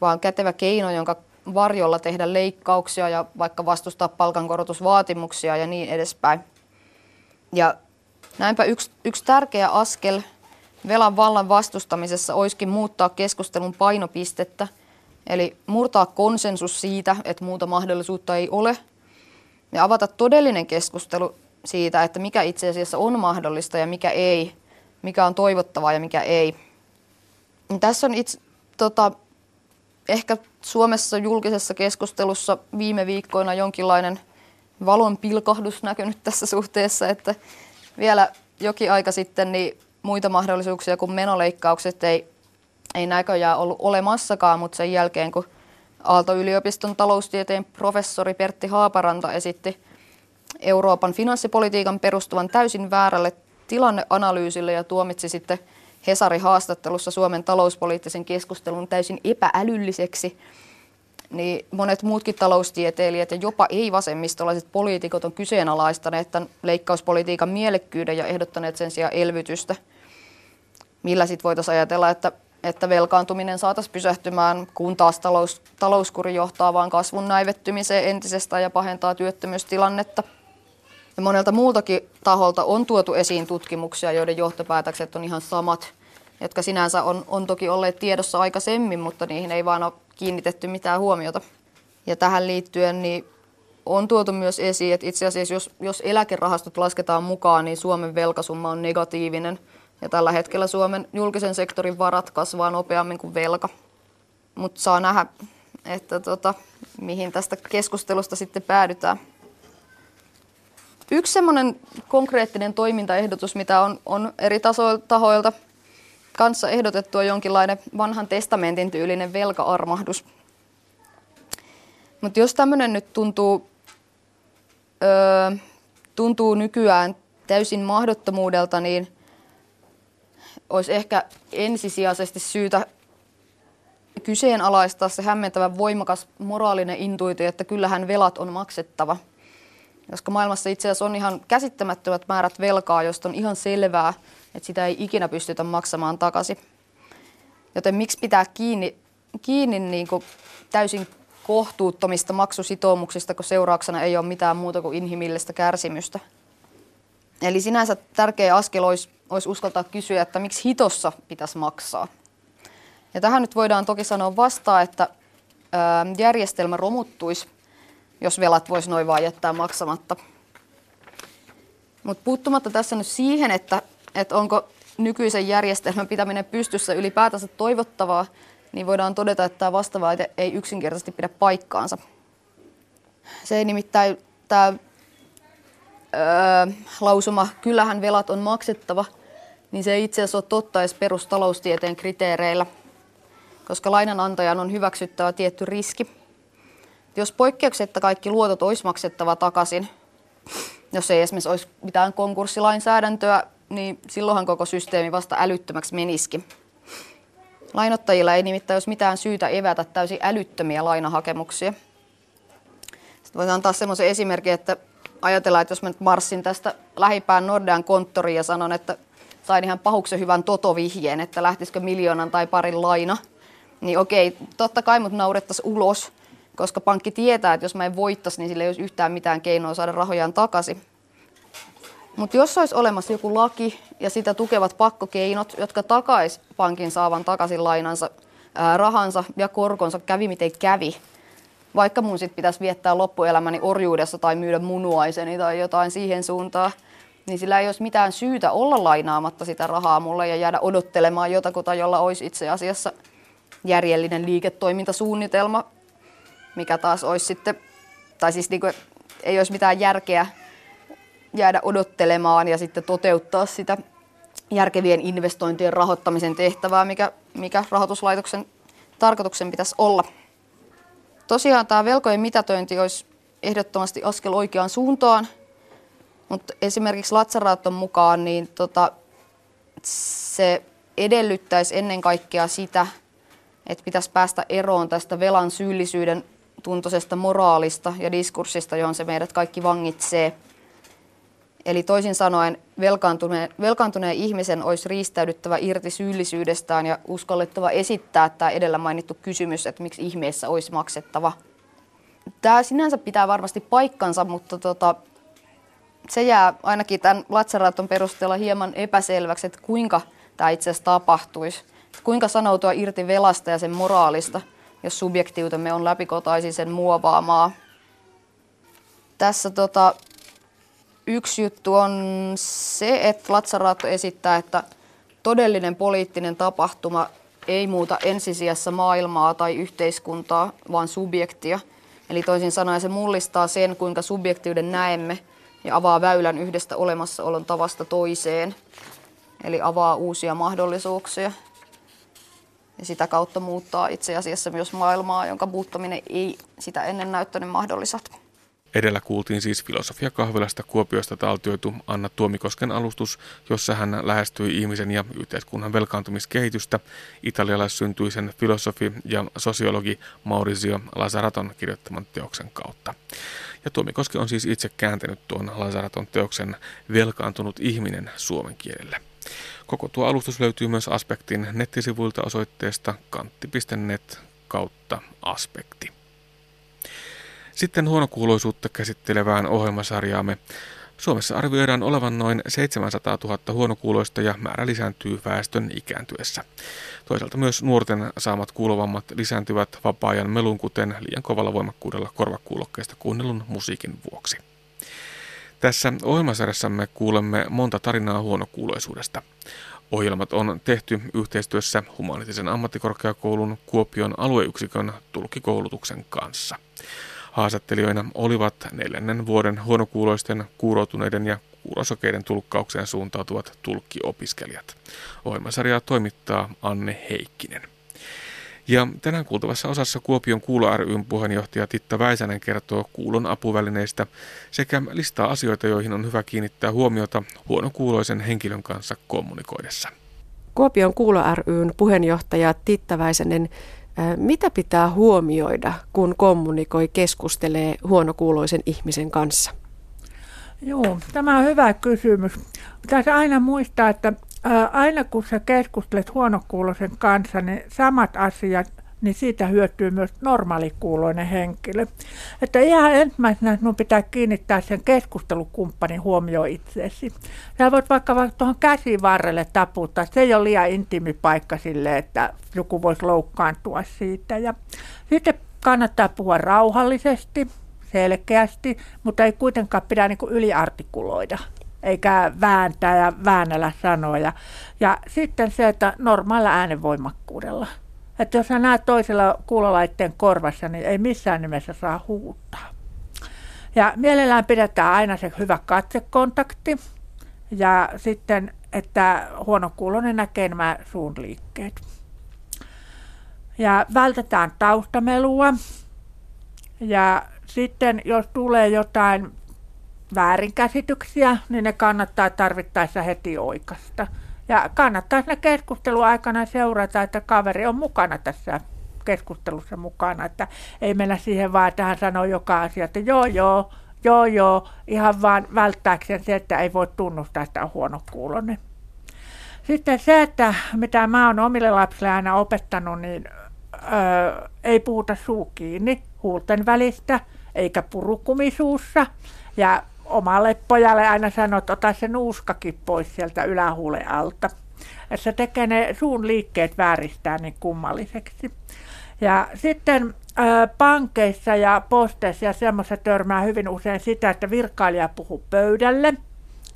vaan kätevä keino, jonka varjolla tehdä leikkauksia ja vaikka vastustaa palkankorotusvaatimuksia ja niin edespäin. Ja näinpä yksi, yksi tärkeä askel velan vallan vastustamisessa olisikin muuttaa keskustelun painopistettä, eli murtaa konsensus siitä, että muuta mahdollisuutta ei ole, ja avata todellinen keskustelu siitä, että mikä itse asiassa on mahdollista ja mikä ei, mikä on toivottavaa ja mikä ei. Tässä on itse, tota, ehkä Suomessa julkisessa keskustelussa viime viikkoina jonkinlainen valon pilkahdus näkynyt tässä suhteessa, että vielä jokin aika sitten niin muita mahdollisuuksia kuin menoleikkaukset ei, ei näköjään ollut olemassakaan, mutta sen jälkeen kun Aalto-yliopiston taloustieteen professori Pertti Haaparanta esitti Euroopan finanssipolitiikan perustuvan täysin väärälle tilanneanalyysille ja tuomitsi sitten Hesari-haastattelussa Suomen talouspoliittisen keskustelun täysin epäälylliseksi, niin monet muutkin taloustieteilijät ja jopa ei-vasemmistolaiset poliitikot on kyseenalaistaneet tämän leikkauspolitiikan mielekkyyden ja ehdottaneet sen sijaan elvytystä. Millä sitten voitaisiin ajatella, että, että velkaantuminen saataisiin pysähtymään, kun taas talous, talouskuri johtaa vain kasvun näivettymiseen entisestään ja pahentaa työttömyystilannetta. Ja monelta muultakin taholta on tuotu esiin tutkimuksia, joiden johtopäätökset on ihan samat, jotka sinänsä on, on toki olleet tiedossa aikaisemmin, mutta niihin ei vaan ole kiinnitetty mitään huomiota. Ja tähän liittyen niin on tuotu myös esiin, että itse asiassa jos, jos eläkerahastot lasketaan mukaan, niin Suomen velkasumma on negatiivinen. Ja tällä hetkellä Suomen julkisen sektorin varat kasvaa nopeammin kuin velka. Mutta saa nähdä, että tota, mihin tästä keskustelusta sitten päädytään. Yksi semmoinen konkreettinen toimintaehdotus, mitä on, on eri tahoilta kanssa ehdotettu on jonkinlainen vanhan testamentin tyylinen velkaarmahdus. Mutta jos tämmöinen nyt tuntuu, öö, tuntuu nykyään täysin mahdottomuudelta, niin olisi ehkä ensisijaisesti syytä kyseenalaistaa se hämmentävä voimakas moraalinen intuitio, että kyllähän velat on maksettava. Koska maailmassa itse asiassa on ihan käsittämättömät määrät velkaa, josta on ihan selvää, että sitä ei ikinä pystytä maksamaan takaisin. Joten miksi pitää kiinni, kiinni niin kuin täysin kohtuuttomista maksusitoumuksista, kun seurauksena ei ole mitään muuta kuin inhimillistä kärsimystä. Eli sinänsä tärkeä askel olisi, olisi uskaltaa kysyä, että miksi hitossa pitäisi maksaa. Ja tähän nyt voidaan toki sanoa vastaan, että järjestelmä romuttuisi, jos velat voisi noin vaan jättää maksamatta. Mutta puuttumatta tässä nyt siihen, että että onko nykyisen järjestelmän pitäminen pystyssä ylipäätänsä toivottavaa, niin voidaan todeta, että tämä vastaava ei yksinkertaisesti pidä paikkaansa. Se ei nimittäin tämä öö, lausuma, kyllähän velat on maksettava, niin se ei itse asiassa ole totta edes perustaloustieteen kriteereillä, koska lainanantajan on hyväksyttävä tietty riski. Jos poikkeuksetta kaikki luotot olisi maksettava takaisin, jos ei esimerkiksi olisi mitään konkurssilainsäädäntöä, niin silloinhan koko systeemi vasta älyttömäksi menisikin. Lainottajilla ei nimittäin olisi mitään syytä evätä täysin älyttömiä lainahakemuksia. Sitten voisi antaa semmoisen esimerkin, että ajatellaan, että jos mä nyt marssin tästä lähipään Nordean konttoriin ja sanon, että sain ihan pahuksen hyvän totovihjeen, että lähtisikö miljoonan tai parin laina, niin okei, totta kai mut naurettaisiin ulos, koska pankki tietää, että jos mä en voittaisi, niin sillä ei olisi yhtään mitään keinoa saada rahojaan takaisin. Mutta jos olisi olemassa joku laki ja sitä tukevat pakkokeinot, jotka takais pankin saavan takaisin lainansa, ää, rahansa ja korkonsa kävi miten kävi, vaikka mun sitten pitäisi viettää loppuelämäni orjuudessa tai myydä munuaiseni tai jotain siihen suuntaan, niin sillä ei olisi mitään syytä olla lainaamatta sitä rahaa mulle ja jäädä odottelemaan jotakuta, jolla olisi itse asiassa järjellinen liiketoimintasuunnitelma, mikä taas olisi sitten, tai siis niin kuin, ei olisi mitään järkeä jäädä odottelemaan ja sitten toteuttaa sitä järkevien investointien rahoittamisen tehtävää, mikä, mikä rahoituslaitoksen tarkoituksen pitäisi olla. Tosiaan tämä velkojen mitätöinti olisi ehdottomasti askel oikeaan suuntaan, mutta esimerkiksi Latsaraaton mukaan niin tota, se edellyttäisi ennen kaikkea sitä, että pitäisi päästä eroon tästä velan syyllisyyden tuntoisesta moraalista ja diskurssista, johon se meidät kaikki vangitsee – Eli toisin sanoen velkaantuneen, velkaantuneen ihmisen olisi riistäydyttävä irti syyllisyydestään ja uskallettava esittää tämä edellä mainittu kysymys, että miksi ihmeessä olisi maksettava. Tämä sinänsä pitää varmasti paikkansa, mutta tota, se jää ainakin tämän Latsaraton perusteella hieman epäselväksi, että kuinka tämä itse asiassa tapahtuisi. Kuinka sanoutua irti velasta ja sen moraalista, jos subjektiutemme on läpikotaisin sen muovaamaa. Tässä tota, Yksi juttu on se, että Latsaraatto esittää, että todellinen poliittinen tapahtuma ei muuta ensisijassa maailmaa tai yhteiskuntaa, vaan subjektia. Eli toisin sanoen se mullistaa sen, kuinka subjektiuden näemme ja avaa väylän yhdestä olemassaolon tavasta toiseen. Eli avaa uusia mahdollisuuksia ja sitä kautta muuttaa itse asiassa myös maailmaa, jonka muuttaminen ei sitä ennen näyttänyt mahdolliselta. Edellä kuultiin siis filosofia kahvilasta Kuopiosta taltioitu Anna Tuomikosken alustus, jossa hän lähestyi ihmisen ja yhteiskunnan velkaantumiskehitystä italialaissyntyisen filosofi ja sosiologi Maurizio Lazaraton kirjoittaman teoksen kautta. Ja Tuomikoski on siis itse kääntänyt tuon Lazaraton teoksen velkaantunut ihminen suomen kielelle. Koko tuo alustus löytyy myös Aspektin nettisivuilta osoitteesta kantti.net kautta aspekti. Sitten huonokuuloisuutta käsittelevään ohjelmasarjaamme. Suomessa arvioidaan olevan noin 700 000 huonokuuloista ja määrä lisääntyy väestön ikääntyessä. Toisaalta myös nuorten saamat kuulovammat lisääntyvät vapaa-ajan melun, kuten liian kovalla voimakkuudella korvakuulokkeista kuunnellun musiikin vuoksi. Tässä ohjelmasarjassamme kuulemme monta tarinaa huonokuuloisuudesta. Ohjelmat on tehty yhteistyössä Humanitisen ammattikorkeakoulun Kuopion alueyksikön tulkikoulutuksen kanssa. Haastattelijoina olivat neljännen vuoden huonokuuloisten, kuuroutuneiden ja kuurosokeiden tulkkaukseen suuntautuvat tulkkiopiskelijat. Ohjelmasarjaa toimittaa Anne Heikkinen. Ja tänään kuultavassa osassa Kuopion Kuulo ryn puheenjohtaja Titta Väisänen kertoo kuulon apuvälineistä sekä listaa asioita, joihin on hyvä kiinnittää huomiota huonokuuloisen henkilön kanssa kommunikoidessa. Kuopion Kuulo ryn puheenjohtaja Titta Väisänen, mitä pitää huomioida, kun kommunikoi, keskustelee huonokuuloisen ihmisen kanssa? Joo, tämä on hyvä kysymys. Pitäisi aina muistaa, että aina kun sä keskustelet huonokuuloisen kanssa, niin samat asiat, niin siitä hyötyy myös normaalikuuloinen henkilö. Että ihan ensimmäisenä sinun pitää kiinnittää sen keskustelukumppanin huomioon itseesi. Sä voit vaikka, vaikka tuohon käsivarrelle taputtaa, se ei ole liian intiimi paikka sille, että joku voisi loukkaantua siitä. Ja sitten kannattaa puhua rauhallisesti, selkeästi, mutta ei kuitenkaan pidä niin yliartikuloida eikä vääntää ja väännellä sanoja. Ja sitten se, että normaalilla äänenvoimakkuudella. Että jos sä näet toisella kuulolaitteen korvassa, niin ei missään nimessä saa huuttaa. Ja mielellään pidetään aina se hyvä katsekontakti. Ja sitten, että huonokuuloinen näkee nämä suun liikkeet. Ja vältetään taustamelua. Ja sitten jos tulee jotain väärinkäsityksiä, niin ne kannattaa tarvittaessa heti oikasta. Ja kannattaa siinä keskustelun aikana seurata, että kaveri on mukana tässä keskustelussa mukana, että ei mennä siihen vaan, että hän sanoo joka asia, että joo joo, joo joo, ihan vaan välttääkseen se, että ei voi tunnustaa, että on huono kuulonen. Sitten se, että mitä mä oon omille lapsille aina opettanut, niin öö, ei puhuta suu kiinni huulten välistä, eikä purukumisuussa. Ja omalle pojalle aina sanoo, että ota se nuuskakin pois sieltä ylähuulen alta. Ja se tekee ne suun liikkeet vääristää niin kummalliseksi. Ja sitten ää, pankeissa ja posteissa ja semmoista törmää hyvin usein sitä, että virkailija puhuu pöydälle,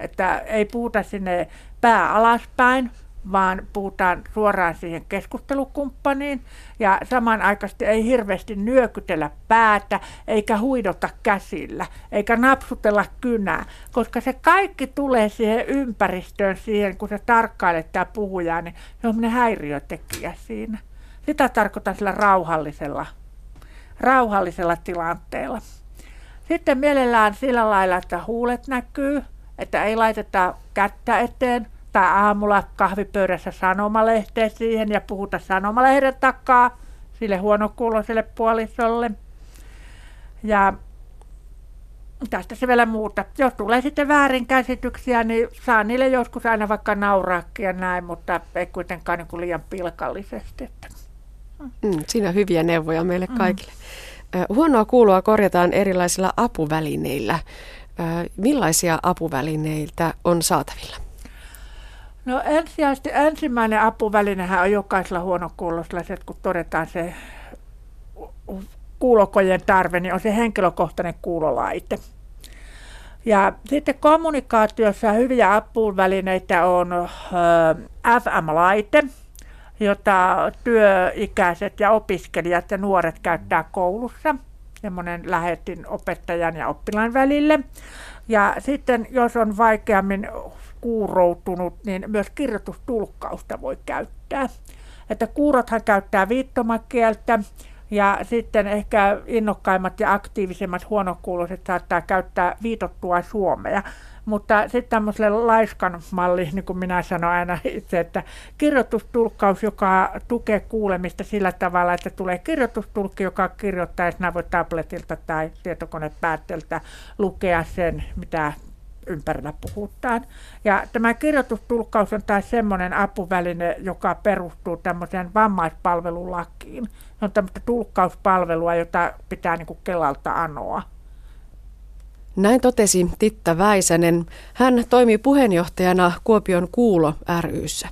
että ei puhuta sinne pää alaspäin, vaan puhutaan suoraan siihen keskustelukumppaniin ja samanaikaisesti ei hirveästi nyökytellä päätä eikä huidota käsillä eikä napsutella kynää, koska se kaikki tulee siihen ympäristöön siihen, kun se tarkkailet tämä puhujaa, niin se on häiriötekijä siinä. Sitä tarkoitan sillä rauhallisella, rauhallisella tilanteella. Sitten mielellään sillä lailla, että huulet näkyy, että ei laiteta kättä eteen, tai aamulla kahvipöydässä sanomalehteen siihen ja puhuta sanomalehden takaa sille huonokuuloiselle puolisolle. Ja tästä se vielä muuta. Jos tulee sitten väärinkäsityksiä, niin saa niille joskus aina vaikka nauraakin ja näin, mutta ei kuitenkaan niin kuin liian pilkallisesti. Mm, siinä on hyviä neuvoja meille mm. kaikille. Mm. Huonoa kuulua korjataan erilaisilla apuvälineillä. Millaisia apuvälineitä on saatavilla? No ensisijaisesti ensimmäinen apuvälinehän on jokaisella huonokuulosella se, että kun todetaan se kuulokojen tarve, niin on se henkilökohtainen kuulolaite. Ja sitten kommunikaatiossa hyviä apuvälineitä on FM-laite, jota työikäiset ja opiskelijat ja nuoret käyttää koulussa. Semmoinen lähetin opettajan ja oppilaan välille. Ja sitten jos on vaikeammin kuuroutunut, niin myös kirjoitustulkkausta voi käyttää. Että kuurothan käyttää viittomakieltä Ja sitten ehkä innokkaimmat ja aktiivisemmat huonokuuloiset saattaa käyttää viitottua suomea. Mutta sitten tämmöiselle laiskan malli, niin kuin minä sanon aina itse, että kirjoitustulkkaus, joka tukee kuulemista sillä tavalla, että tulee kirjoitustulkki, joka kirjoittaa, ja voi tabletilta tai tietokonepäätteeltä lukea sen, mitä ympärillä puhutaan. Ja tämä kirjoitustulkkaus on taas semmoinen apuväline, joka perustuu tämmöiseen vammaispalvelulakiin. Se on tämmöistä tulkkauspalvelua, jota pitää niin kuin Kelalta anoa. Näin totesi Titta Väisänen. Hän toimii puheenjohtajana Kuopion Kuulo ryssä.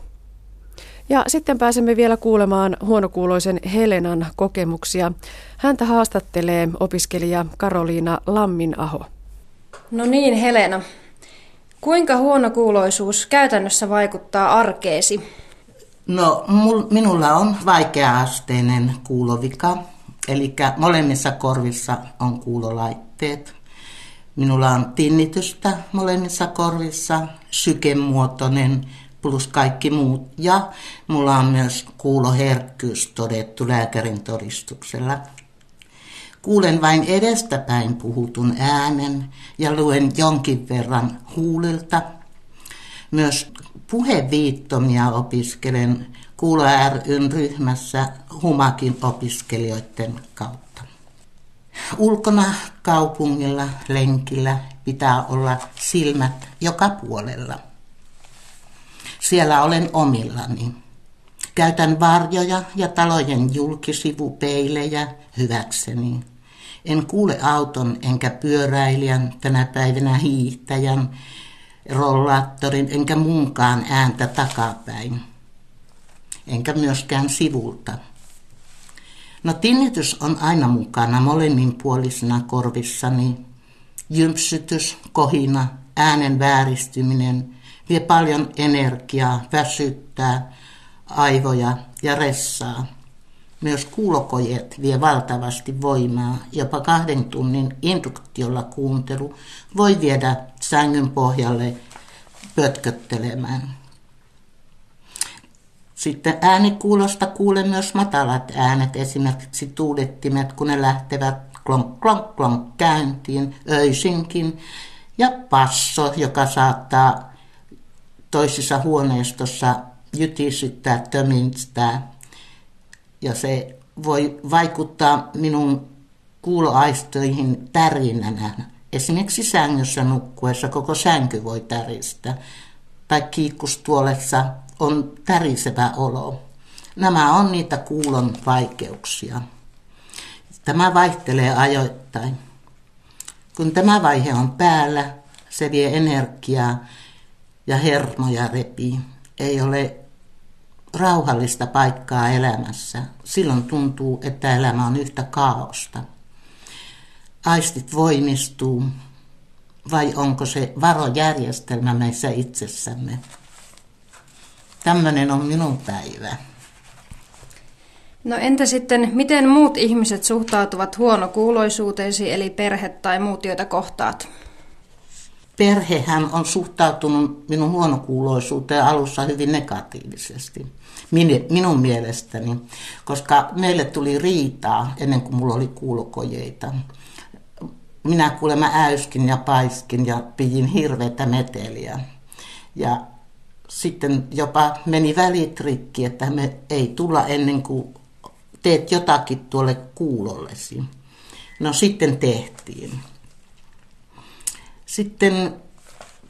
Ja sitten pääsemme vielä kuulemaan huonokuuloisen Helenan kokemuksia. Häntä haastattelee opiskelija Karoliina Lamminaho. No niin, Helena. Kuinka huonokuuloisuus käytännössä vaikuttaa arkeesi? No, mul, minulla on vaikea-asteinen kuulovika, eli molemmissa korvissa on kuulolaitteet. Minulla on tinnitystä molemmissa korvissa, sykemuotoinen plus kaikki muut. Ja mulla on myös kuuloherkkyys todettu lääkärin todistuksella. Kuulen vain edestäpäin puhutun äänen ja luen jonkin verran huulilta. Myös puheviittomia opiskelen Kuulo ryn ryhmässä Humakin opiskelijoiden kautta. Ulkona kaupungilla, lenkillä pitää olla silmät joka puolella. Siellä olen omillani. Käytän varjoja ja talojen julkisivupeilejä hyväkseni. En kuule auton enkä pyöräilijän, tänä päivänä hiihtäjän, rollaattorin enkä muunkaan ääntä takapäin. Enkä myöskään sivulta. No tinnitys on aina mukana molemminpuolisena korvissani. Jympsytys, kohina, äänen vääristyminen vie paljon energiaa, väsyttää aivoja ja ressaa. Myös kuulokojet vie valtavasti voimaa. Jopa kahden tunnin induktiolla kuuntelu voi viedä sängyn pohjalle pötköttelemään. Sitten äänikuulosta kuulen myös matalat äänet, esimerkiksi tuulettimet, kun ne lähtevät klonk, klonk, klonk käyntiin öisinkin. Ja passo, joka saattaa toisissa huoneistossa jytisyttää, töminstää ja se voi vaikuttaa minun kuuloaistoihin tärinänä. Esimerkiksi sängyssä nukkuessa koko sänky voi täristä tai kiikkustuolessa on tärisevä olo. Nämä on niitä kuulon vaikeuksia. Tämä vaihtelee ajoittain. Kun tämä vaihe on päällä, se vie energiaa ja hermoja repii. Ei ole rauhallista paikkaa elämässä. Silloin tuntuu, että elämä on yhtä kaaosta. Aistit voimistuu, vai onko se varojärjestelmä meissä itsessämme? Tämmöinen on minun päivä. No entä sitten, miten muut ihmiset suhtautuvat huonokuuloisuuteesi, eli perhe tai muut, joita kohtaat? Perhehän on suhtautunut minun huonokuuloisuuteen alussa hyvin negatiivisesti minun mielestäni, koska meille tuli riitaa ennen kuin mulla oli kuulokojeita. Minä kuulemma äyskin ja paiskin ja pidin hirveätä meteliä. Ja sitten jopa meni välitrikki, että me ei tulla ennen kuin teet jotakin tuolle kuulollesi. No sitten tehtiin. Sitten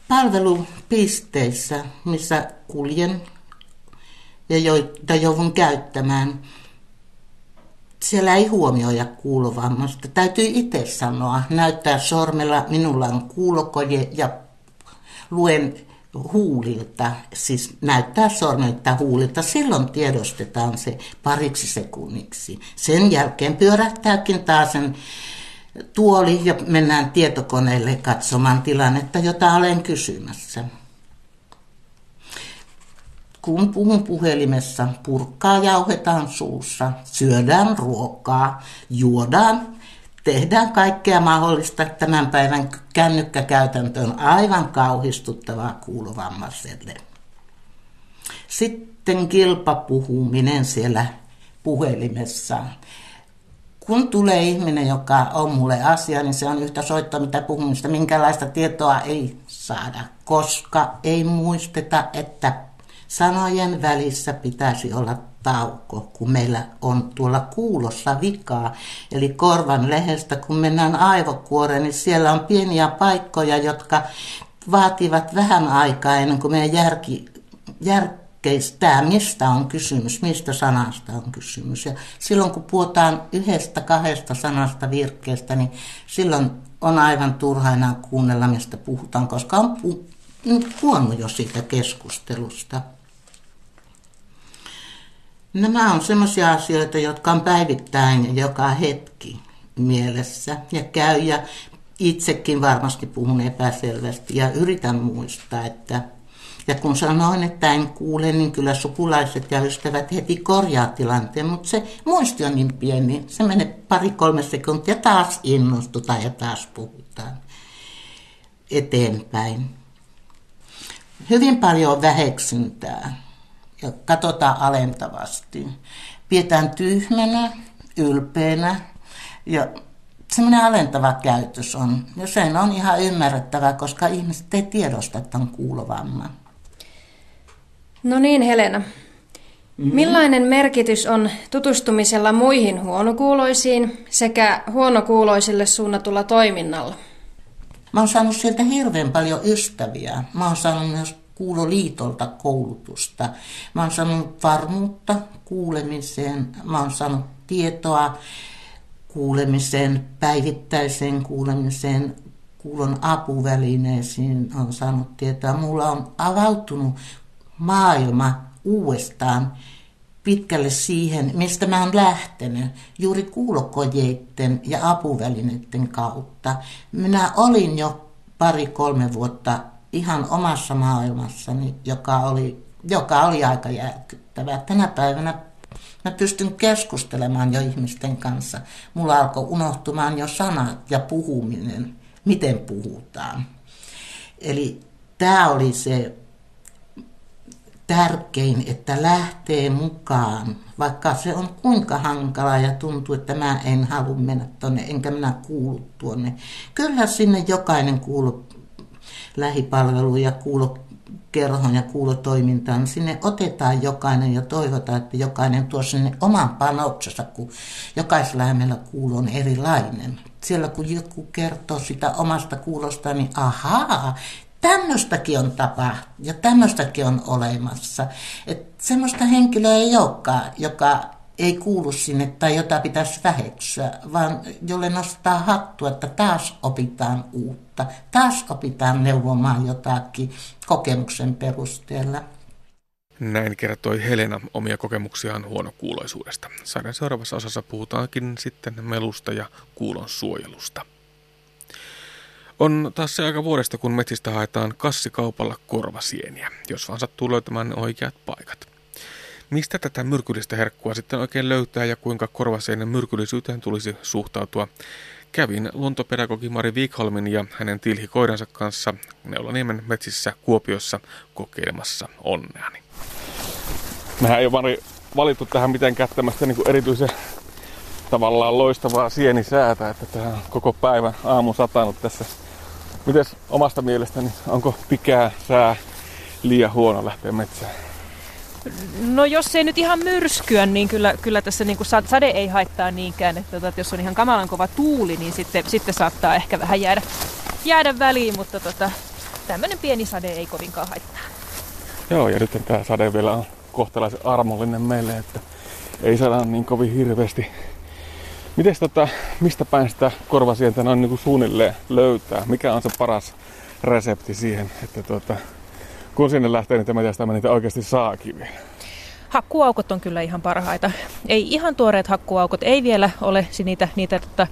palvelupisteissä, missä kuljen ja joita joudun käyttämään, siellä ei huomioida kuulovammasta. Täytyy itse sanoa, näyttää sormella, minulla on kuulokoje ja luen huulilta, siis näyttää sormelta huulilta, silloin tiedostetaan se pariksi sekunniksi. Sen jälkeen pyörähtääkin taas sen tuoli ja mennään tietokoneelle katsomaan tilannetta, jota olen kysymässä. Kun puhun puhelimessa, purkkaa jauhetaan suussa, syödään ruokaa, juodaan, tehdään kaikkea mahdollista. Tämän päivän kännykkäkäytäntö on aivan kauhistuttavaa kuulovammaiselle. Sitten kilpapuhuminen siellä puhelimessa. kun tulee ihminen, joka on mulle asia, niin se on yhtä soittoa, mitä puhumista. Minkälaista tietoa ei saada, koska ei muisteta, että sanojen välissä pitäisi olla tauko, kun meillä on tuolla kuulossa vikaa. Eli korvan lehestä, kun mennään aivokuoreen, niin siellä on pieniä paikkoja, jotka vaativat vähän aikaa ennen kuin meidän järki, järkeistää, mistä on kysymys, mistä sanasta on kysymys. Ja silloin kun puhutaan yhdestä, kahdesta sanasta virkkeestä, niin silloin on aivan turha enää kuunnella, mistä puhutaan, koska on puhunut jo siitä keskustelusta. Nämä on sellaisia asioita, jotka on päivittäin joka hetki mielessä ja käy ja itsekin varmasti puhun epäselvästi ja yritän muistaa, että ja kun sanoin, että en kuule, niin kyllä sukulaiset ja ystävät heti korjaa tilanteen, mutta se muisti on niin pieni, se menee pari-kolme sekuntia, taas innostutaan ja taas puhutaan eteenpäin. Hyvin paljon väheksyntää ja katsotaan alentavasti. Pidetään tyhmänä, ylpeänä ja semmoinen alentava käytös on. Ja sen on ihan ymmärrettävää, koska ihmiset ei tiedosta, että on kuulovamma. No niin, Helena. Mm-hmm. Millainen merkitys on tutustumisella muihin huonokuuloisiin sekä huonokuuloisille suunnatulla toiminnalla? Mä oon saanut sieltä hirveän paljon ystäviä. Mä oon saanut myös Kuuloliitolta koulutusta. Mä oon saanut varmuutta kuulemiseen. Mä oon saanut tietoa kuulemiseen, päivittäiseen kuulemiseen, kuulon apuvälineisiin on saanut tietää. Mulla on avautunut maailma uudestaan pitkälle siihen, mistä mä oon lähtenyt, juuri kuulokojeiden ja apuvälineiden kautta. Minä olin jo pari-kolme vuotta ihan omassa maailmassani, joka oli, joka oli aika järkyttävää. Tänä päivänä mä pystyn keskustelemaan jo ihmisten kanssa. Mulla alkoi unohtumaan jo sanat ja puhuminen, miten puhutaan. Eli tämä oli se tärkein, että lähtee mukaan, vaikka se on kuinka hankalaa ja tuntuu, että mä en halua mennä tuonne, enkä minä kuulu tuonne. Kyllä sinne jokainen kuulu lähipalvelu ja kuulu kerhon ja kuulotoimintaan, sinne otetaan jokainen ja toivotaan, että jokainen tuo sinne oman panoksensa, kun jokaisella hänellä kuulo on erilainen. Siellä kun joku kertoo sitä omasta kuulosta, niin ahaa, tämmöistäkin on tapa ja tämmöistäkin on olemassa. Että semmoista henkilöä ei olekaan, joka ei kuulu sinne tai jota pitäisi väheksyä, vaan jolle nostaa hattua, että taas opitaan uutta, taas opitaan neuvomaan jotakin kokemuksen perusteella. Näin kertoi Helena omia kokemuksiaan huonokuuloisuudesta. Saiden seuraavassa osassa puhutaankin sitten melusta ja kuulon suojelusta. On taas se aika vuodesta, kun metsistä haetaan kassikaupalla korvasieniä, jos vaan sattuu löytämään oikeat paikat. Mistä tätä myrkyllistä herkkua sitten oikein löytää ja kuinka korvasienen myrkyllisyyteen tulisi suhtautua? Kävin luontopedagogi Mari Wikholmin ja hänen tilhikoiransa kanssa Neulaniemen metsissä Kuopiossa kokeilemassa onneani. Mehän ei ole Mari valittu tähän mitenkään tämmöistä niin erityisen tavallaan loistavaa sienisäätä, että tähän koko päivän aamu satanut tässä Mites omasta mielestäni, onko pikää sää liian huono lähteä metsään? No jos ei nyt ihan myrskyä, niin kyllä, kyllä tässä niin kuin sade ei haittaa niinkään. Että, tota, että jos on ihan kamalan kova tuuli, niin sitten, sitten saattaa ehkä vähän jäädä, jäädä väliin, mutta tota, tämmöinen pieni sade ei kovinkaan haittaa. Joo, ja nyt tämä sade vielä on kohtalaisen armollinen meille, että ei saada niin kovin hirveästi Mites tota, mistä päin sitä korvasientä noin niin kuin suunnilleen löytää? Mikä on se paras resepti siihen, että tota, kun sinne lähtee, niin tämä mä niitä oikeasti saakin vielä? Hakkuaukot on kyllä ihan parhaita. Ei ihan tuoreet hakkuaukot, ei vielä ole niitä, niitä tota,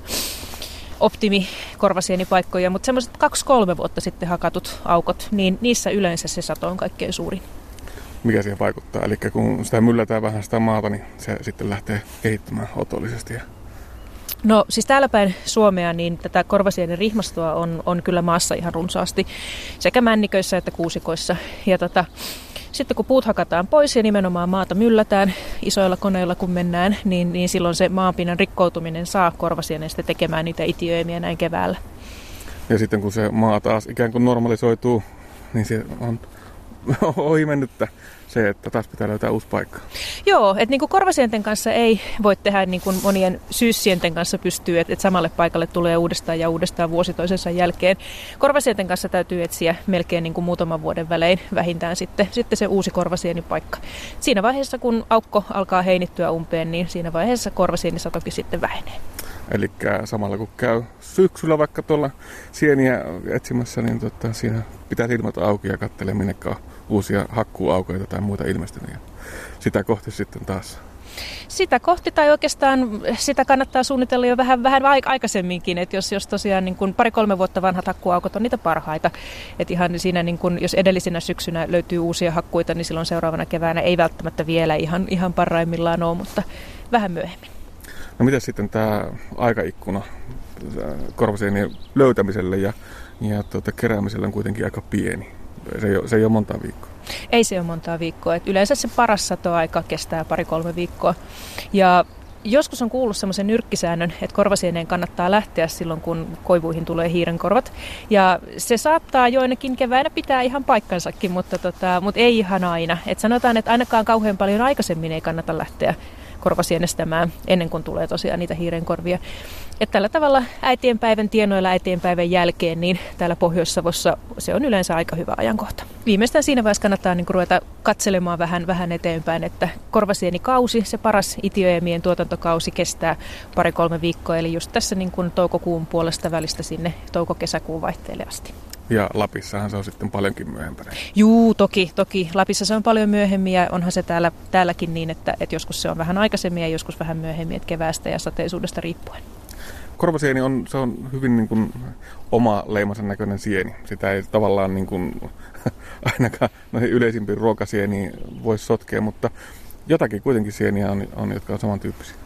optimikorvasienipaikkoja, mutta semmoiset kaksi-kolme vuotta sitten hakatut aukot, niin niissä yleensä se sato on kaikkein suurin. Mikä siihen vaikuttaa? Eli kun sitä myllätään vähän sitä maata, niin se sitten lähtee kehittämään otollisesti ja No siis täällä päin Suomea niin tätä korvasienen rihmastoa on, on kyllä maassa ihan runsaasti sekä männiköissä että kuusikoissa. Ja tota, Sitten kun puut hakataan pois ja nimenomaan maata myllätään isoilla koneilla kun mennään, niin, niin silloin se maanpinnan rikkoutuminen saa korvasienestä tekemään niitä itiöimiä näin keväällä. Ja sitten kun se maa taas ikään kuin normalisoituu, niin se on ohi mennyttä se, että taas pitää löytää uusi paikka. Joo, että niin kuin korvasienten kanssa ei voi tehdä niin kuin monien syyssienten kanssa pystyy, että, että samalle paikalle tulee uudestaan ja uudestaan vuosi toisensa jälkeen. Korvasienten kanssa täytyy etsiä melkein niin kuin muutaman vuoden välein vähintään sitten, sitten se uusi korvasienipaikka. Siinä vaiheessa, kun aukko alkaa heinittyä umpeen, niin siinä vaiheessa korvasienisatokin sitten vähenee. Eli samalla kun käy syksyllä vaikka tuolla sieniä etsimässä, niin tota, siinä pitää silmät auki ja katselee minnekä uusia hakkuuaukoita tai muita ilmestynyt. sitä kohti sitten taas sitä kohti, tai oikeastaan sitä kannattaa suunnitella jo vähän, vähän aikaisemminkin, että jos, jos tosiaan niin kuin pari-kolme vuotta vanhat hakkuaukot on niitä parhaita, että ihan siinä niin kuin, jos edellisenä syksynä löytyy uusia hakkuita, niin silloin seuraavana keväänä ei välttämättä vielä ihan, ihan parhaimmillaan ole, mutta vähän myöhemmin. No miten sitten tämä aikaikkuna korvasienien löytämiselle ja, ja tuota, keräämiselle on kuitenkin aika pieni? Se ei ole, se ei ole monta viikkoa. Ei se ole monta viikkoa. Et yleensä se paras satoaika kestää pari-kolme viikkoa. Ja Joskus on kuullut semmoisen nyrkkisäännön, että korvasieneen kannattaa lähteä silloin, kun koivuihin tulee hiirenkorvat. Ja se saattaa joinakin keväänä pitää ihan paikkansakin, mutta, tota, mutta ei ihan aina. Et sanotaan, että ainakaan kauhean paljon aikaisemmin ei kannata lähteä korvasienestämään ennen kuin tulee tosiaan niitä hiirenkorvia. Et tällä tavalla äitienpäivän tienoilla äitienpäivän jälkeen, niin täällä Pohjois-Savossa se on yleensä aika hyvä ajankohta. Viimeistään siinä vaiheessa kannattaa niin ruveta katselemaan vähän, vähän eteenpäin, että korvasienikausi, se paras itioemien tuotantokausi kestää pari-kolme viikkoa, eli just tässä niin kuin toukokuun puolesta välistä sinne touko-kesäkuun vaihteelle asti. Ja Lapissahan se on sitten paljonkin myöhempänä. Juu, toki, toki. Lapissa se on paljon myöhemmin ja onhan se täällä, täälläkin niin, että, että joskus se on vähän aikaisemmin ja joskus vähän myöhemmin, että keväästä ja sateisuudesta riippuen. Korvasieni on, se on hyvin niin kuin oma leimansa näköinen sieni. Sitä ei tavallaan niin kuin, ainakaan noihin yleisimpiin ruokasieniin voi sotkea, mutta jotakin kuitenkin sieniä on, on jotka on samantyyppisiä.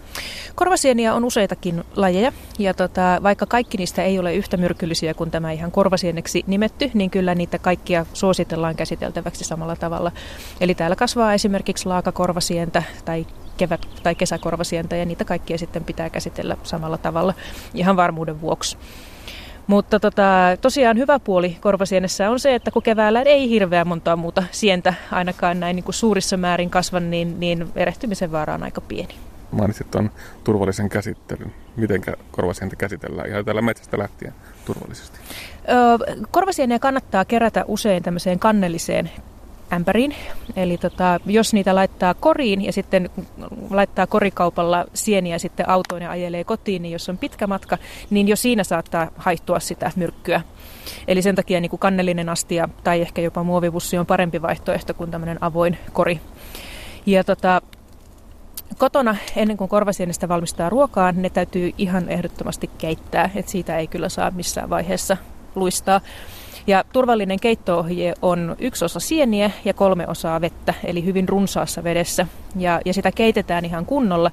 Korvasieniä on useitakin lajeja ja tota, vaikka kaikki niistä ei ole yhtä myrkyllisiä kuin tämä ihan korvasieneksi nimetty, niin kyllä niitä kaikkia suositellaan käsiteltäväksi samalla tavalla. Eli täällä kasvaa esimerkiksi laakakorvasientä tai kevät- tai kesäkorvasientä ja niitä kaikkia sitten pitää käsitellä samalla tavalla ihan varmuuden vuoksi. Mutta tota, tosiaan hyvä puoli korvasienessä on se, että kun keväällä ei hirveän montaa muuta sientä ainakaan näin niin kuin suurissa määrin kasva, niin, niin erehtymisen vaara on aika pieni mainitsit tuon turvallisen käsittelyn. Miten korvasientä käsitellään ihan täällä metsästä lähtien turvallisesti? Öö, korvasieniä kannattaa kerätä usein tämmöiseen kannelliseen ämpäriin. Eli tota, jos niitä laittaa koriin ja sitten laittaa korikaupalla sieniä sitten autoon ja ajelee kotiin, niin jos on pitkä matka, niin jo siinä saattaa haihtua sitä myrkkyä. Eli sen takia niin kuin kannellinen astia tai ehkä jopa muovivussi on parempi vaihtoehto kuin tämmöinen avoin kori. Ja tota, kotona ennen kuin korvasienestä valmistaa ruokaa, ne täytyy ihan ehdottomasti keittää. Et siitä ei kyllä saa missään vaiheessa luistaa. Ja turvallinen keittoohje on yksi osa sieniä ja kolme osaa vettä, eli hyvin runsaassa vedessä. Ja, ja sitä keitetään ihan kunnolla.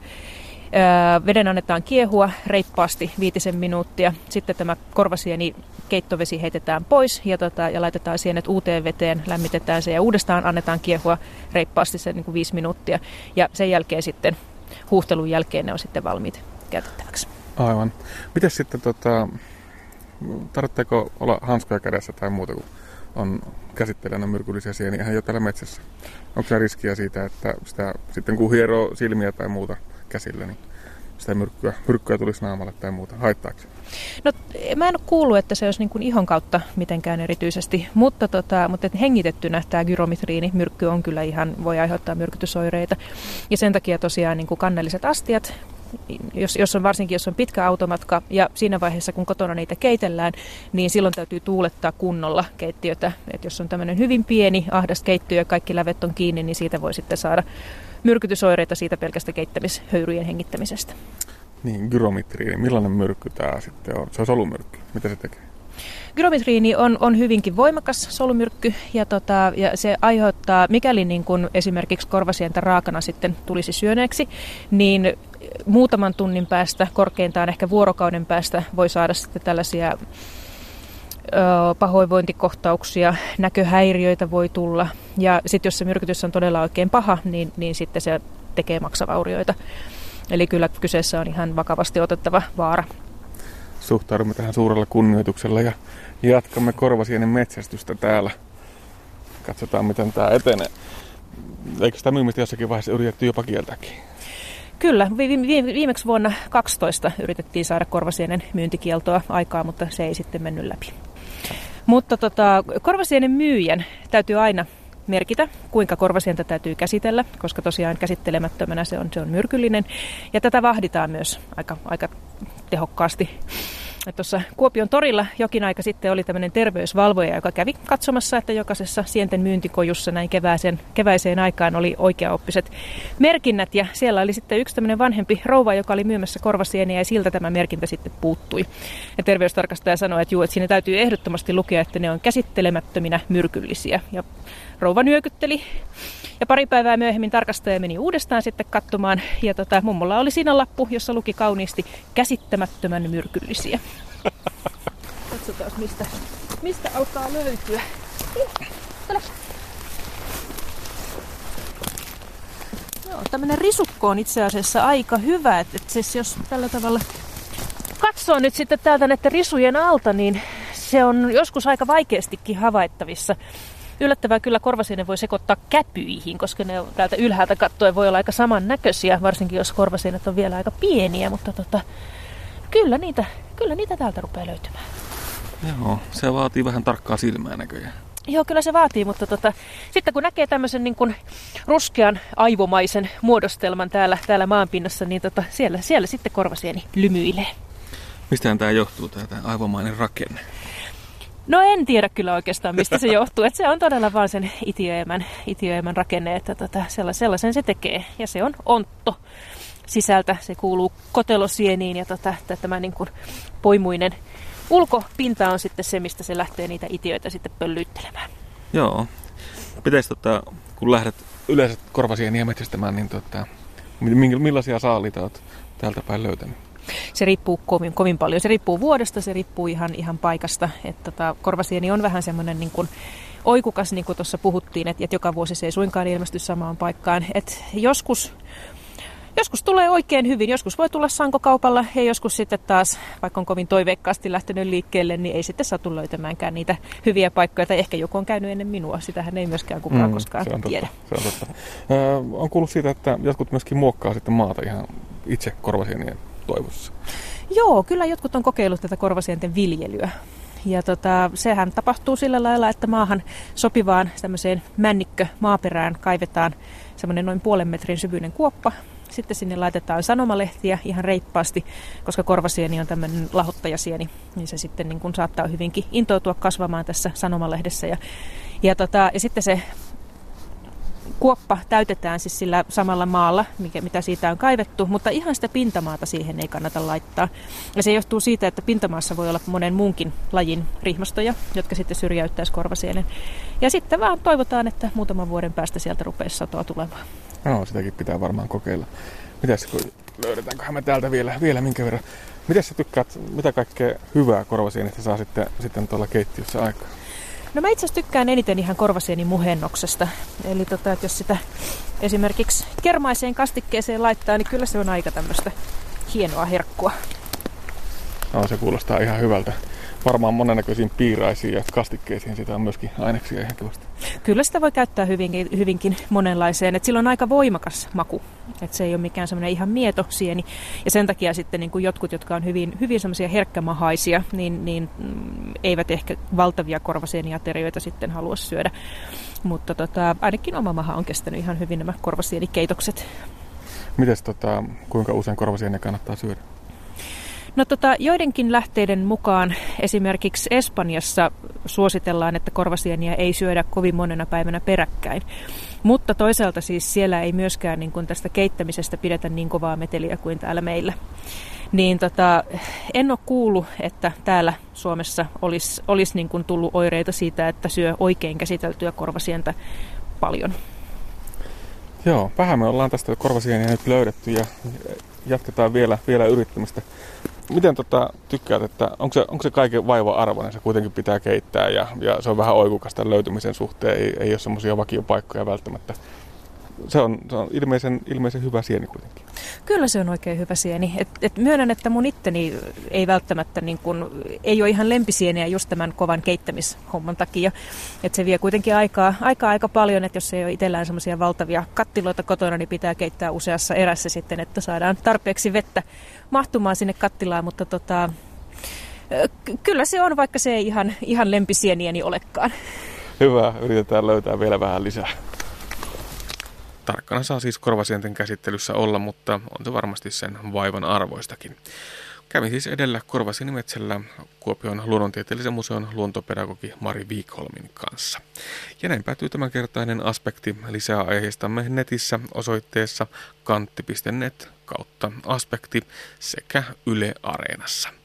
Veden annetaan kiehua reippaasti viitisen minuuttia. Sitten tämä korvasieni keittovesi heitetään pois ja, tota, ja laitetaan sienet uuteen veteen, lämmitetään se ja uudestaan annetaan kiehua reippaasti sen niin kuin viisi minuuttia. Ja sen jälkeen sitten, huuhtelun jälkeen ne on sitten valmiit käytettäväksi. Aivan. Miten sitten, tota, tarvitseeko olla hanskoja kädessä tai muuta, kun on käsittelijänä myrkyllisiä sieniä jo täällä metsässä? Onko se riskiä siitä, että sitä, sitten kun hieroo silmiä tai muuta käsillä, niin sitä myrkkyä, myrkkyä tulisi naamalle tai muuta? Haittaako No mä en ole kuullut, että se olisi niin kuin ihon kautta mitenkään erityisesti, mutta, tota, mutta että hengitettynä tämä gyromitriini myrkky on kyllä ihan, voi aiheuttaa myrkytysoireita. Ja sen takia tosiaan niin kuin kannelliset astiat, jos, jos on varsinkin jos on pitkä automatka ja siinä vaiheessa kun kotona niitä keitellään, niin silloin täytyy tuulettaa kunnolla keittiötä. Et jos on tämmöinen hyvin pieni ahdas keittiö ja kaikki lävet on kiinni, niin siitä voi sitten saada myrkytysoireita siitä pelkästä keittämishöyryjen hengittämisestä. Niin, gyromitriini. Millainen myrkky tämä sitten on? Se on solumyrkky. Mitä se tekee? Gyromitriini on, on hyvinkin voimakas solumyrkky ja, tota, ja se aiheuttaa, mikäli niin kun esimerkiksi korvasientä raakana sitten tulisi syöneeksi, niin muutaman tunnin päästä, korkeintaan ehkä vuorokauden päästä voi saada sitten tällaisia pahoinvointikohtauksia, näköhäiriöitä voi tulla. Ja sitten jos se myrkytys on todella oikein paha, niin, niin sitten se tekee maksavaurioita. Eli kyllä kyseessä on ihan vakavasti otettava vaara. Suhtaudumme tähän suurella kunnioituksella ja jatkamme korvasienen metsästystä täällä. Katsotaan, miten tämä etenee. Eikö sitä myymistä jossakin vaiheessa yritetty jopa kieltäkin? Kyllä, viimeksi vuonna 12 yritettiin saada korvasienen myyntikieltoa aikaa, mutta se ei sitten mennyt läpi. Mutta tota, korvasienen myyjän täytyy aina merkitä, kuinka korvasientä täytyy käsitellä, koska tosiaan käsittelemättömänä se on, se on myrkyllinen. Ja tätä vahditaan myös aika, aika tehokkaasti. Tuossa Kuopion torilla jokin aika sitten oli tämmöinen terveysvalvoja, joka kävi katsomassa, että jokaisessa sienten myyntikojussa näin keväiseen, keväiseen aikaan oli oikeaoppiset merkinnät. Ja siellä oli sitten yksi tämmöinen vanhempi rouva, joka oli myymässä korvasieniä ja siltä tämä merkintä sitten puuttui. Ja terveystarkastaja sanoi, että juu, että siinä täytyy ehdottomasti lukea, että ne on käsittelemättöminä myrkyllisiä. Ja rouva nyökytteli. Ja pari päivää myöhemmin tarkastaja meni uudestaan sitten katsomaan. Ja tota, mummolla oli siinä lappu, jossa luki kauniisti käsittämättömän myrkyllisiä. Katsotaan, mistä, mistä alkaa löytyä. Tule. Joo, tämmönen risukko on itse asiassa aika hyvä, että et siis jos tällä tavalla katsoo nyt sitten täältä näiden risujen alta, niin se on joskus aika vaikeastikin havaittavissa. Yllättävää kyllä korvasienen voi sekoittaa käpyihin, koska ne täältä ylhäältä katsoen voi olla aika samannäköisiä, varsinkin jos korvasienet on vielä aika pieniä, mutta tota, kyllä, niitä, kyllä niitä täältä rupeaa löytymään. Joo, se vaatii vähän tarkkaa silmää näköjään. Joo, kyllä se vaatii, mutta tota, sitten kun näkee tämmöisen niin kuin ruskean aivomaisen muodostelman täällä, täällä maanpinnassa, niin tota, siellä, siellä sitten korvasieni lymyilee. Mistä tämä johtuu, tämä aivomainen rakenne? No en tiedä kyllä oikeastaan, mistä se johtuu. Että se on todella vaan sen itiöemän, itiöemän rakenne, että tota, sellaisen se tekee. Ja se on ontto sisältä. Se kuuluu kotelosieniin ja tota, tämä niin kuin poimuinen ulkopinta on sitten se, mistä se lähtee niitä itiöitä sitten pöllyyttelemään. Joo. Pitäisi, tota, kun lähdet yleensä korvasieniä metsästämään, niin tota, millaisia saaliita olet täältä päin löytänyt? Se riippuu kovin, kovin paljon. Se riippuu vuodesta, se riippuu ihan, ihan paikasta. Että tota, korvasieni on vähän semmoinen niin kuin oikukas, niin kuin tuossa puhuttiin, että, että joka vuosi se ei suinkaan ilmesty samaan paikkaan. että joskus Joskus tulee oikein hyvin, joskus voi tulla sankokaupalla ja joskus sitten taas, vaikka on kovin toiveikkaasti lähtenyt liikkeelle, niin ei sitten satu löytämäänkään niitä hyviä paikkoja. Tai ehkä joku on käynyt ennen minua, sitähän ei myöskään kukaan mm, koskaan se on tiedä. Totta, se on, totta. Ö, on kuullut siitä, että jotkut myöskin muokkaa sitten maata ihan itse korvasienien toivossa. Joo, kyllä jotkut on kokeillut tätä korvasienten viljelyä. Ja tota, sehän tapahtuu sillä lailla, että maahan sopivaan tämmöiseen männikkö maaperään kaivetaan semmoinen noin puolen metrin syvyinen kuoppa. Sitten sinne laitetaan sanomalehtiä ihan reippaasti, koska korvasieni on tämmöinen lahottajasieni, niin se sitten niin kuin saattaa hyvinkin intoutua kasvamaan tässä sanomalehdessä. Ja, ja, tota, ja sitten se kuoppa täytetään siis sillä samalla maalla, mikä, mitä siitä on kaivettu, mutta ihan sitä pintamaata siihen ei kannata laittaa. Ja se johtuu siitä, että pintamaassa voi olla monen muunkin lajin rihmastoja, jotka sitten syrjäyttäisi korvasienen. Ja sitten vaan toivotaan, että muutaman vuoden päästä sieltä rupeaa satoa tulemaan. No, sitäkin pitää varmaan kokeilla. Mitäs, kun löydetäänköhän me täältä vielä, vielä minkä verran? Miten sä tykkäät, mitä kaikkea hyvää korvasienestä saa sitten, sitten tuolla keittiössä aikaa? No mä itse asiassa tykkään eniten ihan korvasieni muhennoksesta. Eli tota, että jos sitä esimerkiksi kermaiseen kastikkeeseen laittaa, niin kyllä se on aika tämmöistä hienoa herkkua. No, se kuulostaa ihan hyvältä varmaan monennäköisiin piiraisiin ja kastikkeisiin sitä on myöskin aineksia ihan kivasti. Kyllä sitä voi käyttää hyvinkin, hyvinkin monenlaiseen, että sillä on aika voimakas maku, että se ei ole mikään semmoinen ihan mieto sieni. Ja sen takia sitten niin kuin jotkut, jotka on hyvin, hyvin semmoisia herkkämahaisia, niin, niin mm, eivät ehkä valtavia korvasieniaterioita sitten halua syödä. Mutta tota, ainakin oma maha on kestänyt ihan hyvin nämä korvasienikeitokset. Mites tota, kuinka usein korvasieniä kannattaa syödä? No tota, joidenkin lähteiden mukaan esimerkiksi Espanjassa suositellaan, että korvasieniä ei syödä kovin monena päivänä peräkkäin. Mutta toisaalta siis siellä ei myöskään niin kuin tästä keittämisestä pidetä niin kovaa meteliä kuin täällä meillä. Niin tota, en ole kuullut, että täällä Suomessa olisi, olisi niin kuin tullut oireita siitä, että syö oikein käsiteltyä korvasientä paljon. Joo, vähän me ollaan tästä korvasieniä nyt löydetty ja jatketaan vielä, vielä yrittämistä. Miten tota, tykkäät, että onko se, onko se kaiken vaiva arvoinen? Se kuitenkin pitää keittää ja, ja se on vähän oikukasta löytymisen suhteen. Ei, ei ole semmoisia vakiopaikkoja välttämättä se on, se on ilmeisen, ilmeisen hyvä sieni kuitenkin. Kyllä se on oikein hyvä sieni. Et, et myönnän, että mun itteni ei välttämättä niin kun, ei ole ihan lempisieniä just tämän kovan keittämishomman takia. Et se vie kuitenkin aikaa, aikaa aika paljon, että jos ei ole itsellään semmoisia valtavia kattiloita kotona, niin pitää keittää useassa erässä sitten, että saadaan tarpeeksi vettä mahtumaan sinne kattilaan, mutta tota, kyllä se on, vaikka se ei ihan, ihan lempisieniäni olekaan. Hyvä, yritetään löytää vielä vähän lisää. Tarkkana saa siis korvasienten käsittelyssä olla, mutta on se varmasti sen vaivan arvoistakin. Kävin siis edellä Korvasinimetsellä Kuopion luonnontieteellisen museon luontopedagogi Mari Viikholmin kanssa. Ja näin päätyy tämänkertainen aspekti. Lisää aiheistamme netissä osoitteessa kantti.net kautta aspekti sekä Yle Areenassa.